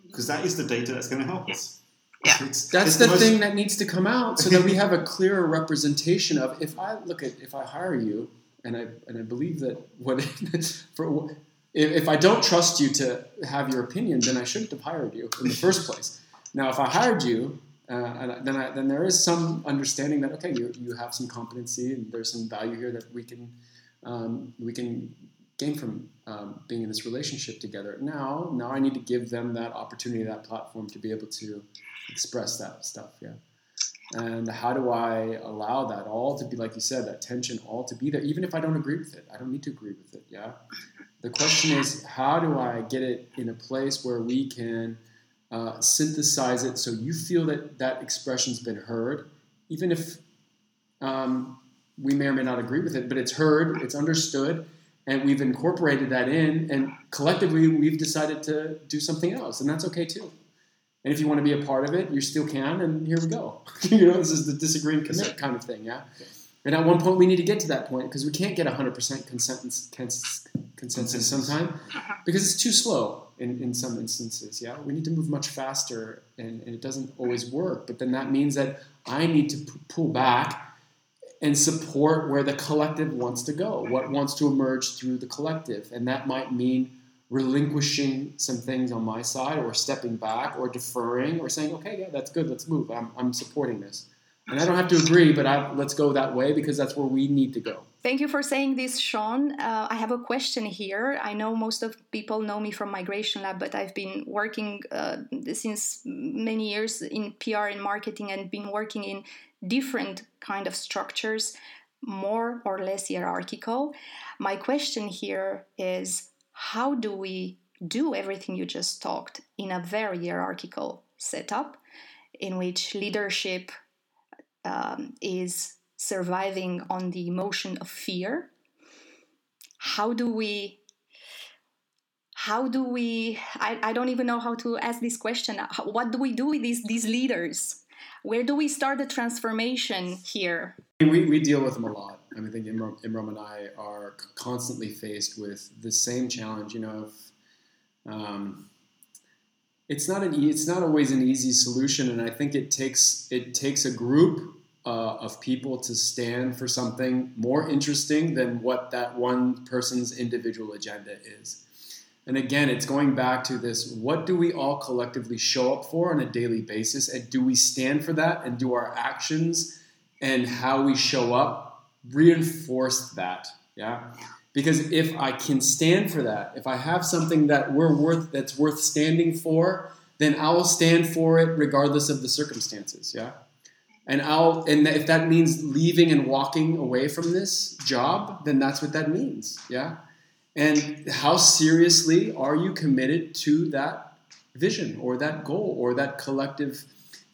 Because that is the data that's going to help us. Yeah. It's, That's it's the, the most... thing that needs to come out so that we have a clearer representation of if I look at if I hire you and I and I believe that what for if, if I don't trust you to have your opinion, then I shouldn't have hired you in the first place. Now, if I hired you, uh, then I, then there is some understanding that okay, you, you have some competency and there's some value here that we can um, we can gain from um, being in this relationship together. Now, now I need to give them that opportunity, that platform to be able to express that stuff. Yeah. And how do I allow that all to be, like you said, that tension all to be there, even if I don't agree with it? I don't need to agree with it. Yeah. The question is, how do I get it in a place where we can uh, synthesize it so you feel that that expression's been heard, even if um, we may or may not agree with it, but it's heard, it's understood, and we've incorporated that in, and collectively we've decided to do something else, and that's okay too. And if you want to be a part of it, you still can, and here we go. you know, this is the disagreeing commit kind of thing, yeah? And at one point, we need to get to that point because we can't get 100% consensus, consensus sometime because it's too slow. In, in some instances. Yeah, we need to move much faster, and, and it doesn't always work. But then that means that I need to p- pull back and support where the collective wants to go, what wants to emerge through the collective, and that might mean relinquishing some things on my side, or stepping back, or deferring, or saying, "Okay, yeah, that's good. Let's move. I'm, I'm supporting this." And I don't have to agree, but I, let's go that way because that's where we need to go. Thank you for saying this, Sean. Uh, I have a question here. I know most of people know me from Migration Lab, but I've been working uh, since many years in PR and marketing and been working in different kind of structures, more or less hierarchical. My question here is how do we do everything you just talked in a very hierarchical setup in which leadership um, is surviving on the emotion of fear. How do we how do we I, I don't even know how to ask this question. What do we do with these these leaders? Where do we start the transformation here? We, we deal with them a lot. I, mean, I think Imran, Imran and I are constantly faced with the same challenge you know if, um, it's not an it's not always an easy solution and I think it takes it takes a group uh, of people to stand for something more interesting than what that one person's individual agenda is. And again, it's going back to this what do we all collectively show up for on a daily basis? And do we stand for that? And do our actions and how we show up reinforce that? Yeah. Because if I can stand for that, if I have something that we're worth that's worth standing for, then I will stand for it regardless of the circumstances. Yeah and I'll and if that means leaving and walking away from this job, then that's what that means. Yeah. And how seriously are you committed to that vision or that goal or that collective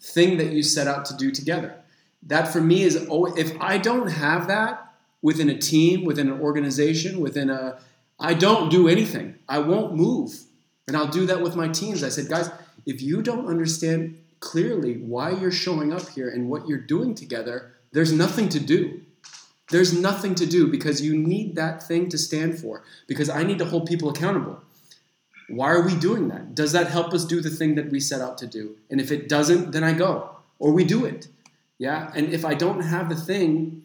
thing that you set out to do together? That for me is always, if I don't have that within a team, within an organization, within a I don't do anything. I won't move. And I'll do that with my teams. I said, guys, if you don't understand clearly why you're showing up here and what you're doing together, there's nothing to do. There's nothing to do because you need that thing to stand for. Because I need to hold people accountable. Why are we doing that? Does that help us do the thing that we set out to do? And if it doesn't, then I go or we do it. Yeah. And if I don't have the thing,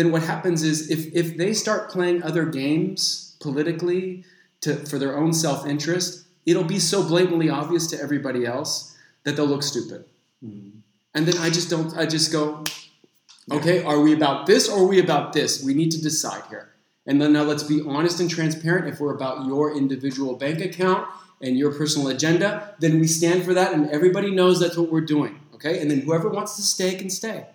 then what happens is if, if they start playing other games politically to, for their own self interest, it'll be so blatantly obvious to everybody else that they'll look stupid. Mm. And then I just don't, I just go, okay, are we about this or are we about this? We need to decide here. And then now let's be honest and transparent. If we're about your individual bank account and your personal agenda, then we stand for that and everybody knows that's what we're doing. Okay? And then whoever wants to stay can stay.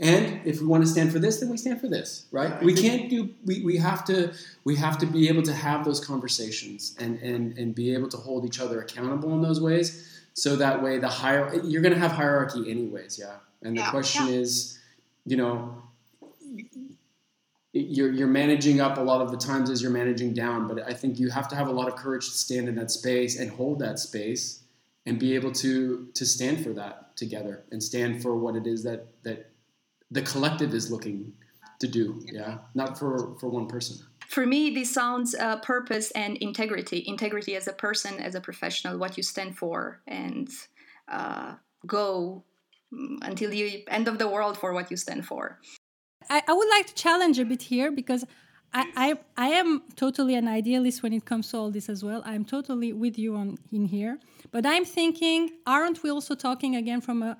And if we want to stand for this, then we stand for this, right? We can't do we, we have to we have to be able to have those conversations and, and and be able to hold each other accountable in those ways so that way the higher you're going to have hierarchy anyways yeah and the yeah, question yeah. is you know you're, you're managing up a lot of the times as you're managing down but i think you have to have a lot of courage to stand in that space and hold that space and be able to to stand for that together and stand for what it is that that the collective is looking to do yeah not for for one person for me, this sounds uh, purpose and integrity. Integrity as a person, as a professional, what you stand for, and uh, go mm, until the end of the world for what you stand for. I, I would like to challenge a bit here because I, I, I am totally an idealist when it comes to all this as well. I'm totally with you on in here. But I'm thinking, aren't we also talking again from a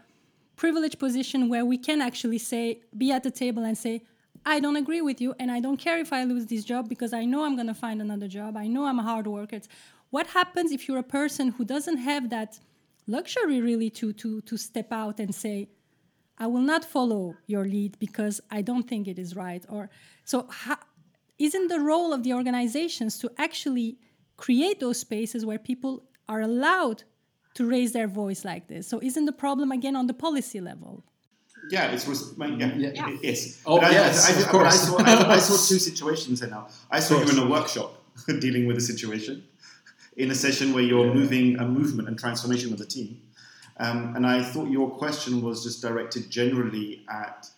privileged position where we can actually say, be at the table and say, I don't agree with you, and I don't care if I lose this job because I know I'm going to find another job. I know I'm a hard worker. It's, what happens if you're a person who doesn't have that luxury really to to to step out and say, I will not follow your lead because I don't think it is right? Or so, isn't the role of the organizations to actually create those spaces where people are allowed to raise their voice like this? So, isn't the problem again on the policy level? Yeah, it's yeah, yeah. yeah. yes. Oh but yes, I, I, of course. I saw, I, I, saw two situations here now. I saw you in a workshop dealing with a situation, in a session where you're yeah. moving a movement and transformation with a team, um, and I thought your question was just directed generally at.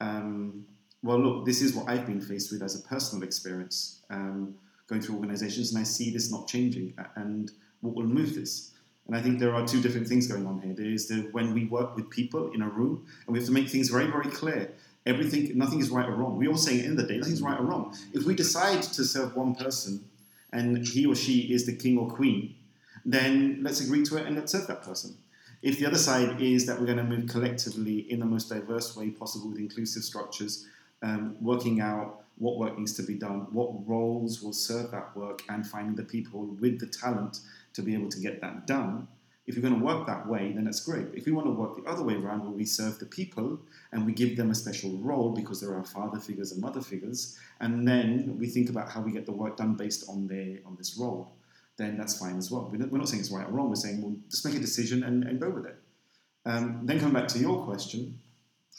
Um, well, look, this is what I've been faced with as a personal experience um, going through organizations, and I see this not changing. And what will move this? And I think there are two different things going on here. There is the when we work with people in a room, and we have to make things very, very clear. Everything, nothing is right or wrong. We all say in the day, nothing's right or wrong. If we decide to serve one person, and he or she is the king or queen, then let's agree to it and let's serve that person. If the other side is that we're going to move collectively in the most diverse way possible with inclusive structures, um, working out what work needs to be done, what roles will serve that work, and finding the people with the talent to be able to get that done. If you're going to work that way, then that's great. If we want to work the other way around, where we serve the people and we give them a special role because there are father figures and mother figures, and then we think about how we get the work done based on their on this role, then that's fine as well. We're not, we're not saying it's right or wrong. We're saying well, just make a decision and, and go with it. Um, then come back to your question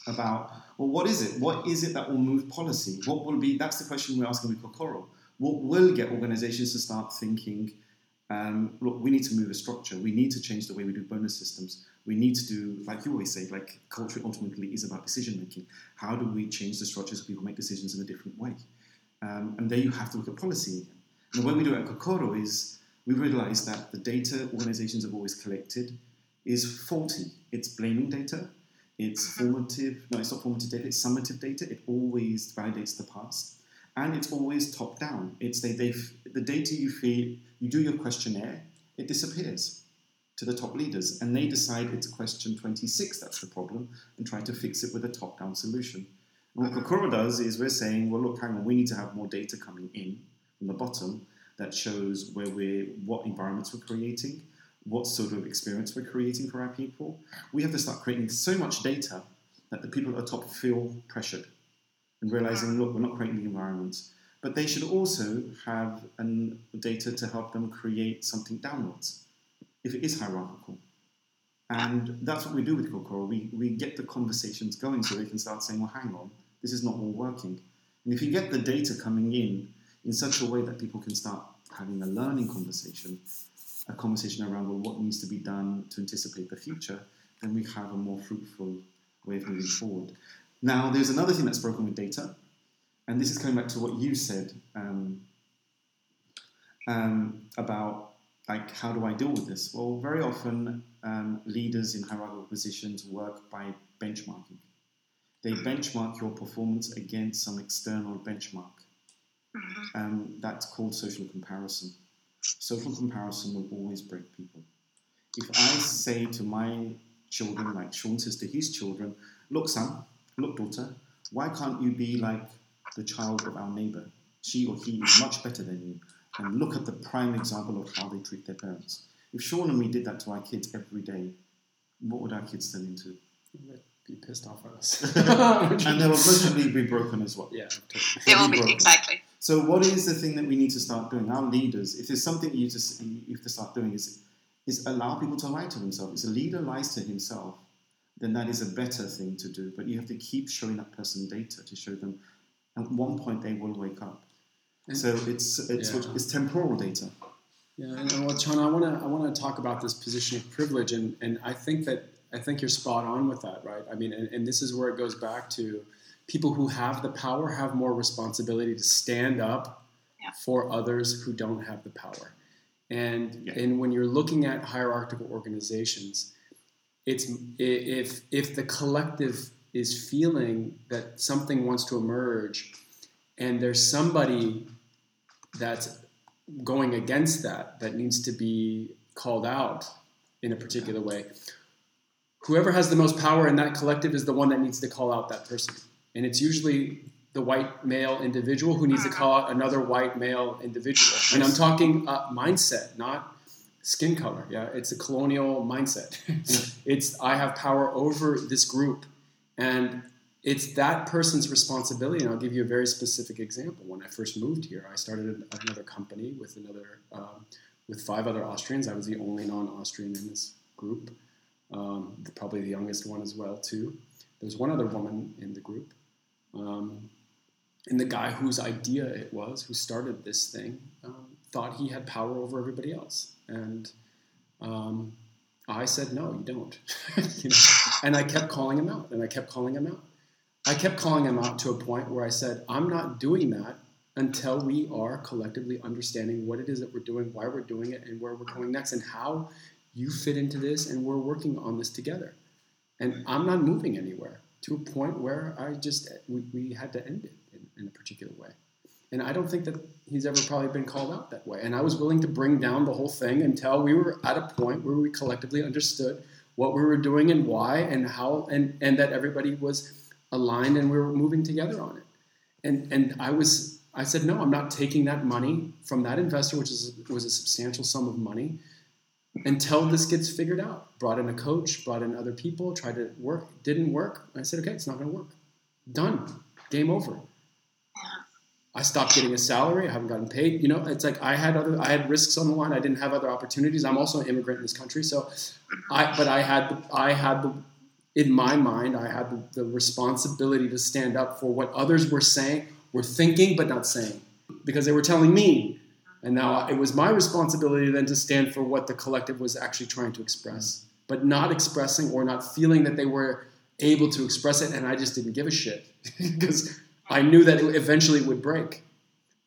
about well, what is it? What is it that will move policy? What will be? That's the question we're asking with Kokoro. What will get organizations to start thinking? Um, look, we need to move a structure. We need to change the way we do bonus systems. We need to do, like you always say, like culture ultimately is about decision making. How do we change the structure so people make decisions in a different way? Um, and there you have to look at policy again. And the way we do it at Kokoro is we realize that the data organizations have always collected is faulty. It's blaming data, it's formative, no, it's not formative data, it's summative data. It always validates the past. And it's always top down. It's they, they, the data you feed, you do your questionnaire, it disappears to the top leaders. And they decide it's question 26 that's the problem and try to fix it with a top down solution. And what Kokoro does is we're saying, well, look, hang on, we need to have more data coming in from the bottom that shows where we're, what environments we're creating, what sort of experience we're creating for our people, we have to start creating so much data that the people at the top feel pressured and realizing, look, we're not creating the environment. But they should also have an, data to help them create something downwards if it is hierarchical. And that's what we do with Kokoro. We, we get the conversations going so they can start saying, well, hang on, this is not all working. And if you get the data coming in in such a way that people can start having a learning conversation, a conversation around well, what needs to be done to anticipate the future, then we have a more fruitful way of moving forward. Now, there's another thing that's broken with data, and this is coming back to what you said um, um, about like how do I deal with this? Well, very often um, leaders in hierarchical positions work by benchmarking. They benchmark your performance against some external benchmark. Mm-hmm. Um, that's called social comparison. Social comparison will always break people. If I say to my children, like Sean says to his children, look, son, look, daughter, why can't you be like the child of our neighbor? She or he is much better than you. And look at the prime example of how they treat their parents. If Sean and me did that to our kids every day, what would our kids turn into? They'd Be pissed off at us. and they'll emotionally be broken as well. Yeah, totally. they will be, be exactly. So, what is the thing that we need to start doing? Our leaders, if there's something you just you have to start doing, is is allow people to lie to themselves. If a leader lies to himself, then that is a better thing to do. But you have to keep showing that person data to show them. At one point, they will wake up. So it's it's yeah. it's temporal data. Yeah, and well, John, I want to I want to talk about this position of privilege, and and I think that I think you're spot on with that, right? I mean, and, and this is where it goes back to people who have the power have more responsibility to stand up yeah. for others who don't have the power. And yeah. and when you're looking at hierarchical organizations, it's if if the collective is feeling that something wants to emerge, and there's somebody that's going against that that needs to be called out in a particular way. Whoever has the most power in that collective is the one that needs to call out that person. And it's usually the white male individual who needs to call out another white male individual. And I'm talking uh, mindset, not skin color. Yeah, it's a colonial mindset. it's I have power over this group, and it's that person's responsibility. And I'll give you a very specific example. When I first moved here, I started another company with another um, with five other Austrians. I was the only non-Austrian in this group, um, probably the youngest one as well too. There's one other woman in the group, um, and the guy whose idea it was, who started this thing, thought he had power over everybody else. And um, I said, no, you don't. you know? And I kept calling him out, and I kept calling him out. I kept calling him out to a point where I said, I'm not doing that until we are collectively understanding what it is that we're doing, why we're doing it, and where we're going next, and how you fit into this, and we're working on this together. And I'm not moving anywhere to a point where I just we, we had to end it in, in a particular way. And I don't think that he's ever probably been called out that way. And I was willing to bring down the whole thing until we were at a point where we collectively understood what we were doing and why and how and, and that everybody was aligned and we were moving together on it. And and I was I said, no, I'm not taking that money from that investor, which is was a substantial sum of money, until this gets figured out. Brought in a coach, brought in other people, tried to work, didn't work. I said, okay, it's not to work. Done. Game over. I stopped getting a salary. I haven't gotten paid. You know, it's like I had other, I had risks on the line. I didn't have other opportunities. I'm also an immigrant in this country, so I, but I had, I had the, in my mind, I had the, the responsibility to stand up for what others were saying, were thinking, but not saying, because they were telling me, and now it was my responsibility then to stand for what the collective was actually trying to express, but not expressing or not feeling that they were able to express it, and I just didn't give a shit because I knew that eventually it eventually would break.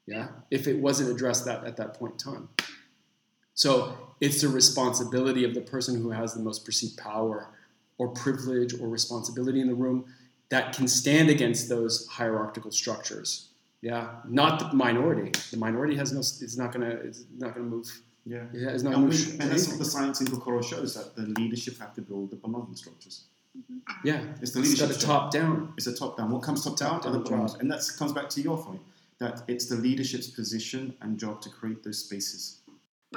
Yeah, if it wasn't addressed that at that point in time. So it's the responsibility of the person who has the most perceived power or privilege or responsibility in the room that can stand against those hierarchical structures. Yeah, not the minority. The minority has no. It's not gonna. It's not gonna move. Yeah, yeah it's not and, gonna we, move and that's what the science in Kokoro shows that the leadership have to build the belonging structures. Yeah, It's the it's got a top down. It's a top down. What comes top down Top are the down belongings, and that comes back to your point that it's the leadership's position and job to create those spaces.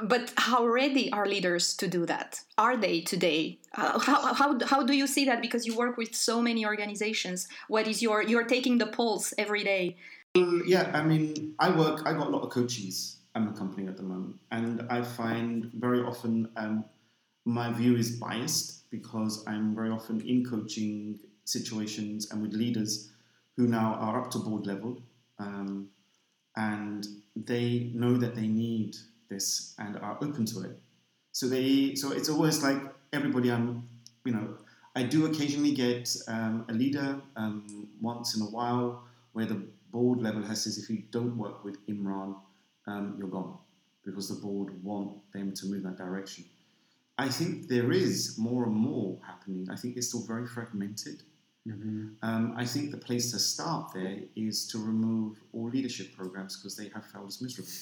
But how ready are leaders to do that? Are they today? Uh, how, how, how do you see that? Because you work with so many organizations. What is your you're taking the pulse every day? Yeah, I mean, I work. I got a lot of coaches in the company at the moment, and I find very often um, my view is biased because I'm very often in coaching situations and with leaders who now are up to board level, um, and they know that they need this and are open to it. So they, so it's always like everybody. I'm, you know, I do occasionally get um, a leader um, once in a while where the board level has says if you don't work with Imran, um, you're gone because the board want them to move that direction. I think there is more and more happening. I think it's still very fragmented. Um, I think the place to start there is to remove all leadership programs because they have failed us miserably.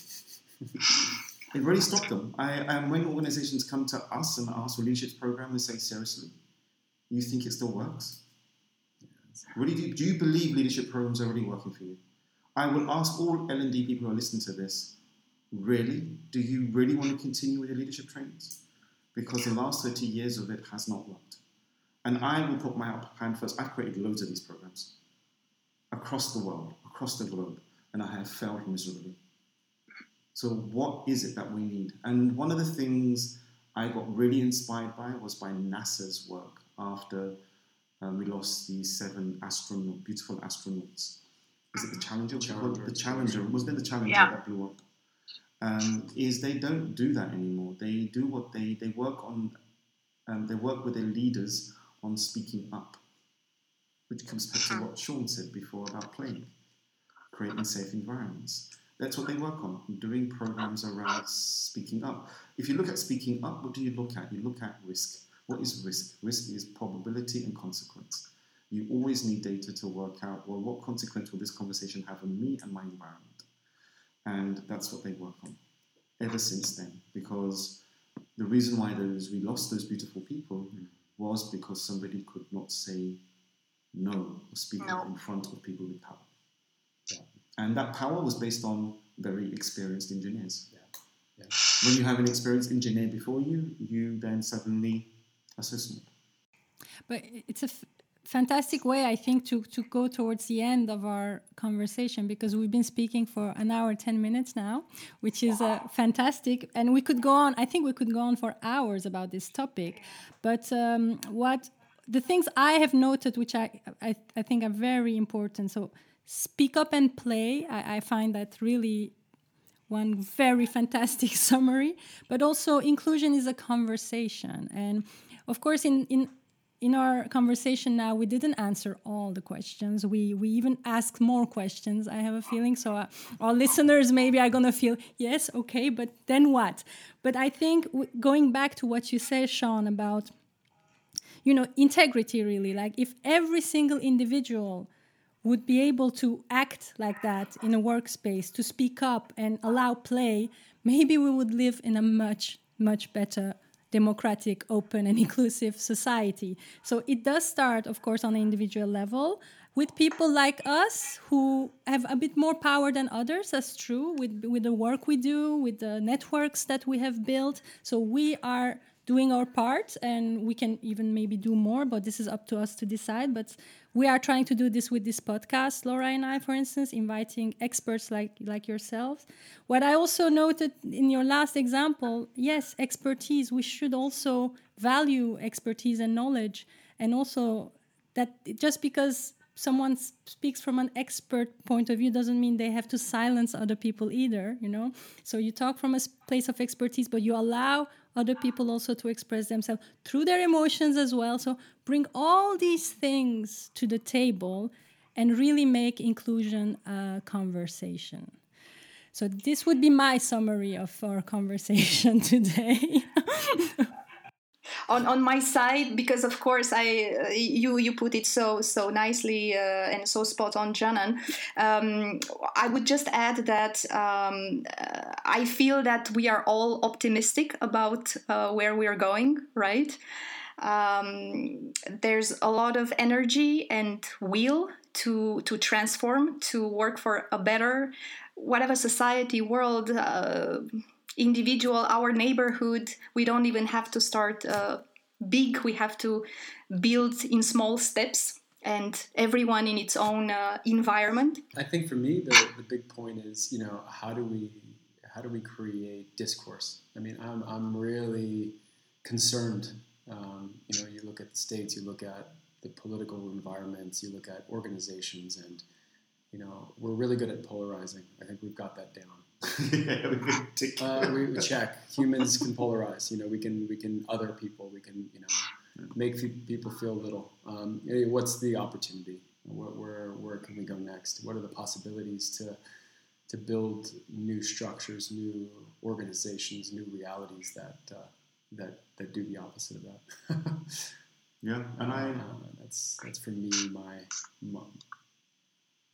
it really stopped them. I, and when organizations come to us and ask for leadership program, they say, seriously, you think it still works? Really, do, do you believe leadership programs are really working for you? I will ask all L&D people who are listening to this, really, do you really want to continue with your leadership trainings? Because the last 30 years of it has not worked. And I will put my hand first. I've created loads of these programs across the world, across the globe, and I have failed miserably. So, what is it that we need? And one of the things I got really inspired by was by NASA's work after um, we lost the seven astronaut, beautiful astronauts. Is it the Challenger? Challenger. The Challenger. Was there the Challenger Yeah. that blew up? Um, is they don't do that anymore. They do what they they work on. Um, they work with their leaders on speaking up, which comes back to what Sean said before about playing, creating safe environments. That's what they work on, doing programs around speaking up. If you look at speaking up, what do you look at? You look at risk. What is risk? Risk is probability and consequence. You always need data to work out, well, what consequence will this conversation have on me and my environment? And that's what they work on ever since then. Because the reason why those we lost those beautiful people mm. was because somebody could not say no or speak up in front of people with power. And that power was based on very experienced engineers. Yeah. When you have an experienced engineer before you, you then suddenly are so small. But it's a f- fantastic way, I think, to, to go towards the end of our conversation because we've been speaking for an hour, 10 minutes now, which is uh, fantastic. And we could go on, I think we could go on for hours about this topic. But um, what the things I have noted, which I, I, I think are very important. So, speak up and play. I, I find that really one very fantastic summary but also inclusion is a conversation and of course in in in our conversation now, we didn't answer all the questions. We we even asked more questions. I have a feeling so. Uh, our listeners maybe are gonna feel yes, okay, but then what? But I think going back to what you say, Sean, about you know integrity, really, like if every single individual would be able to act like that in a workspace, to speak up and allow play, maybe we would live in a much much better democratic, open, and inclusive society. So it does start, of course, on an individual level with people like us who have a bit more power than others. That's true with, with the work we do, with the networks that we have built. So we are doing our part and we can even maybe do more, but this is up to us to decide. But we are trying to do this with this podcast laura and i for instance inviting experts like like yourselves. What i also noted in your last example yes expertise we should also value expertise and knowledge. And also that just because someone speaks from an expert point of view doesn't mean they have to silence other people either you know? So you talk from a place of expertise but you allow other people also to express themselves through their emotions as well. So bring all these things to the table and really make inclusion a conversation. So this would be my summary of our conversation today. on on my side because of course I uh, you you put it so so nicely uh, and so spot on, Janan. Um, I would just add that um, uh, I feel that we are all optimistic about uh, where we are going, right? Um, there's a lot of energy and will to to transform, to work for a better, whatever society, world uh, individual, our neighborhood. We don't even have to start uh, big. We have to build in small steps and everyone in its own uh, environment. I think for me, the, the big point is, you know, how do we how do we create discourse? I mean, I'm, I'm really concerned. Um, you know, you look at the states, you look at the political environments, you look at organizations, and you know, we're really good at polarizing. I think we've got that down yeah, we, uh, we, we check. Humans can polarize. You know, we can we can other people. We can you know make people feel little. Um, what's the opportunity? Where, where where can we go next? What are the possibilities to to build new structures, new organizations, new realities that uh, that that do the opposite of that? yeah, and I uh, that's that's for me my, my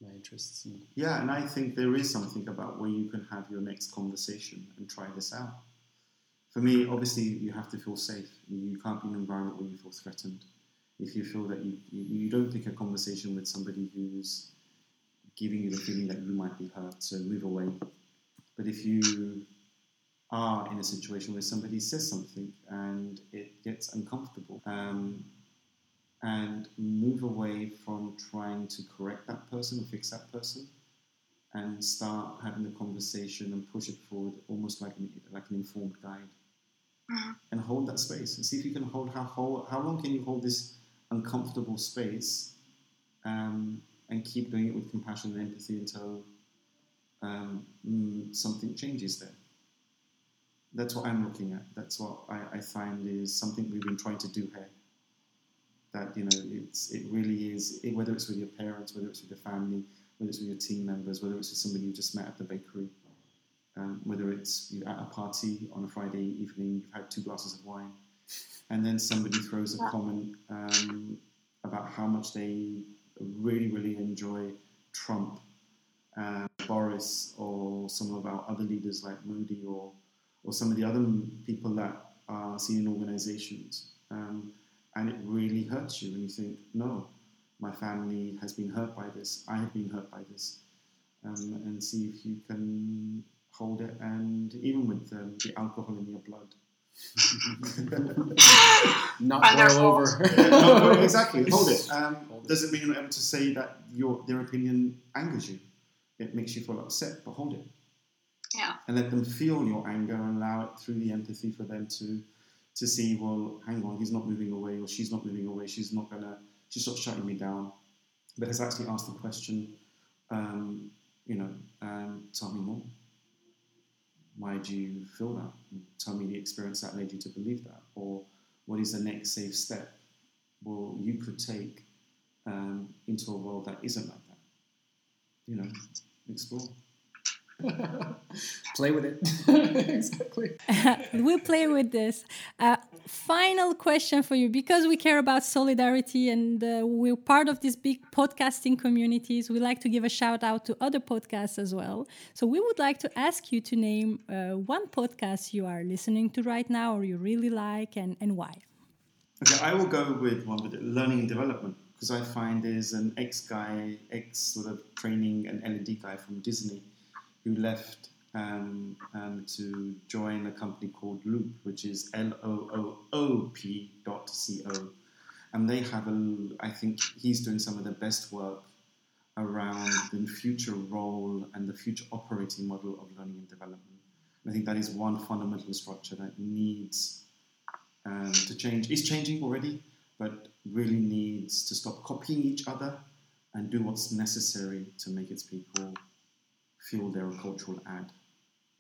my interests. Yeah, and I think there is something about where you can have your next conversation and try this out. For me, obviously, you have to feel safe. You can't be in an environment where you feel threatened. If you feel that you, you don't pick a conversation with somebody who's giving you the feeling that you might be hurt, so move away. But if you are in a situation where somebody says something and it gets uncomfortable, um, and move away from trying to correct that person or fix that person and start having the conversation and push it forward almost like an, like an informed guide. Mm-hmm. and hold that space and see if you can hold how, how, how long can you hold this uncomfortable space um, and keep doing it with compassion and empathy until um, mm, something changes there. That's what I'm looking at. That's what I, I find is something we've been trying to do here that you know it's it really is it, whether it's with your parents, whether it's with your family, whether it's with your team members, whether it's with somebody you just met at the bakery, um, whether it's you're at a party on a Friday evening, you've had two glasses of wine, and then somebody throws a comment um, about how much they really really enjoy Trump, uh, Boris, or some of our other leaders like Modi or or some of the other people that are seen in organizations. Um, and it really hurts you and you think no my family has been hurt by this. I have been hurt by this. Um, and see if you can hold it and even with um, the alcohol in your blood. Not boil over. No, exactly. Hold it. Um, doesn't mean you're able to say that your their opinion angers you? It makes you feel upset but hold it. Yeah. And let them feel your anger and allow it through the empathy for them to to see, well, hang on, he's not moving away or she's not moving away, she's not gonna, she's of shutting me down. But has actually asked the question, um, you know, um, tell me more. Why do you feel that? Tell me the experience that led you to believe that. Or what is the next safe step? Well, you could take um, into a world that isn't like that. You know, explore. play with it. exactly. we'll play with this. Uh, final question for you because we care about solidarity and uh, we're part of these big podcasting communities. We like to give a shout out to other podcasts as well. So we would like to ask you to name uh, one podcast you are listening to right now or you really like and, and why. Okay, I will go with one with learning and development because I find there's an ex guy, ex sort of training and L&D guy from Disney who left um, um, to join a company called Looop, which is L O O O P dot C O. And they have a, I think he's doing some of the best work around the future role and the future operating model of learning and development. And I think that is one fundamental structure that needs um, to change. It's changing already, but really needs to stop copying each other and do what's necessary to make its people feel they're cultural add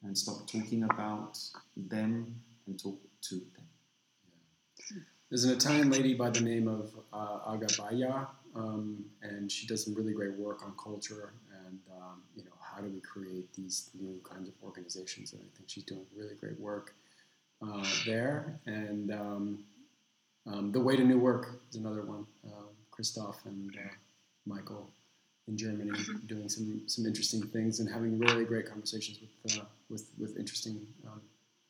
and stop talking about them and talk to them. There's an Italian lady by the name of uh, Aga Bajer, um, and she does some really great work on culture and um, you know how do we create these new kinds of organizations. And I think she's doing really great work uh, there. And um, um the way to new work is another one. Uh, Christoph and uh, Michael in Germany, doing some some interesting things and having really great conversations with uh, with with interesting um,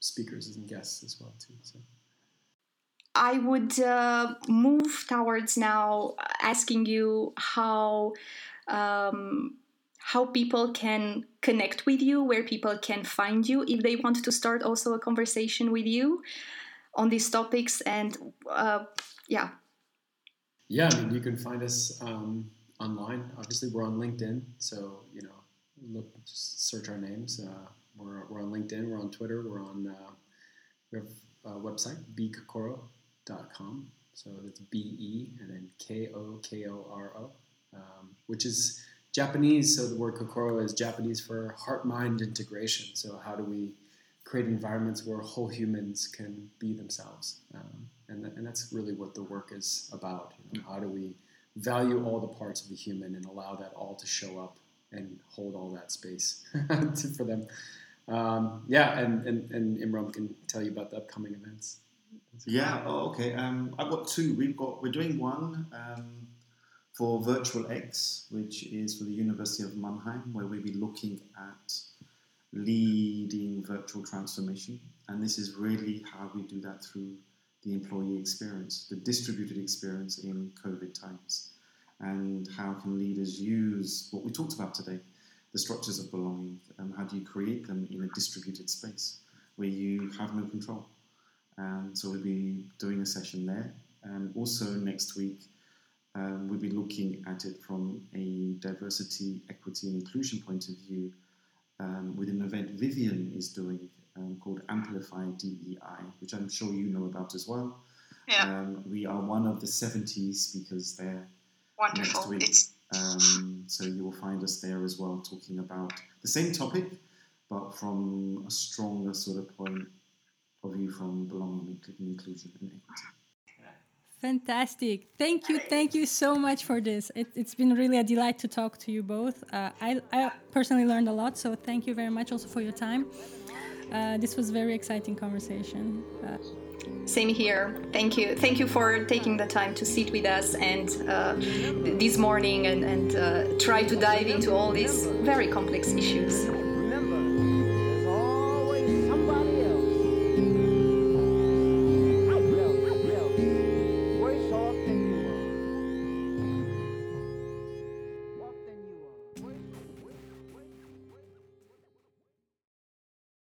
speakers and guests as well too. So. I would uh, move towards now asking you how um, how people can connect with you, where people can find you if they want to start also a conversation with you on these topics, and uh, yeah. Yeah, I mean, you can find us um, online. Obviously, we're on LinkedIn, so you know, look, search our names. Uh, we're, we're on LinkedIn. We're on Twitter. We're on. Uh, we have a website bekokoro.com. So it's B E and then K O K O R O, um, which is Japanese. So the word kokoro is Japanese for heart mind integration. So how do we create environments where whole humans can be themselves? Um, and, and that's really what the work is about. You know, how do we value all the parts of the human and allow that all to show up and hold all that space for them. Um, yeah, and, and, and Imran can tell you about the upcoming events. Yeah, oh, okay. Um, I've got two. We've got we're doing one um, for Virtual X, which is for the University of Mannheim, where we'll be looking at leading virtual transformation, and this is really how we do that through the employee experience, the distributed experience in COVID times, and how can leaders use what we talked about today, the structures of belonging, and how do you create them in a distributed space where you have no control. And so we'll be doing a session there. And also next week, um, we'll be looking at it from a diversity, equity, and inclusion point of view um, with an event Vivian is doing um, called Amplify DEI, which I'm sure you know about as well. Yeah. Um, we are one of the 70 speakers there Wonderful. next week. Um, so you will find us there as well, talking about the same topic, but from a stronger sort of point of view from belonging, inclusion, and equity. Fantastic. Thank you. Thank you so much for this. It, has been really a delight to talk to you both. Uh, I, I personally learned a lot, so thank you very much also for your time. Uh, this was very exciting conversation. Uh, same here. Thank you. Thank you for taking the time to sit with us and uh, this morning and, and uh, try to dive into all these very complex issues.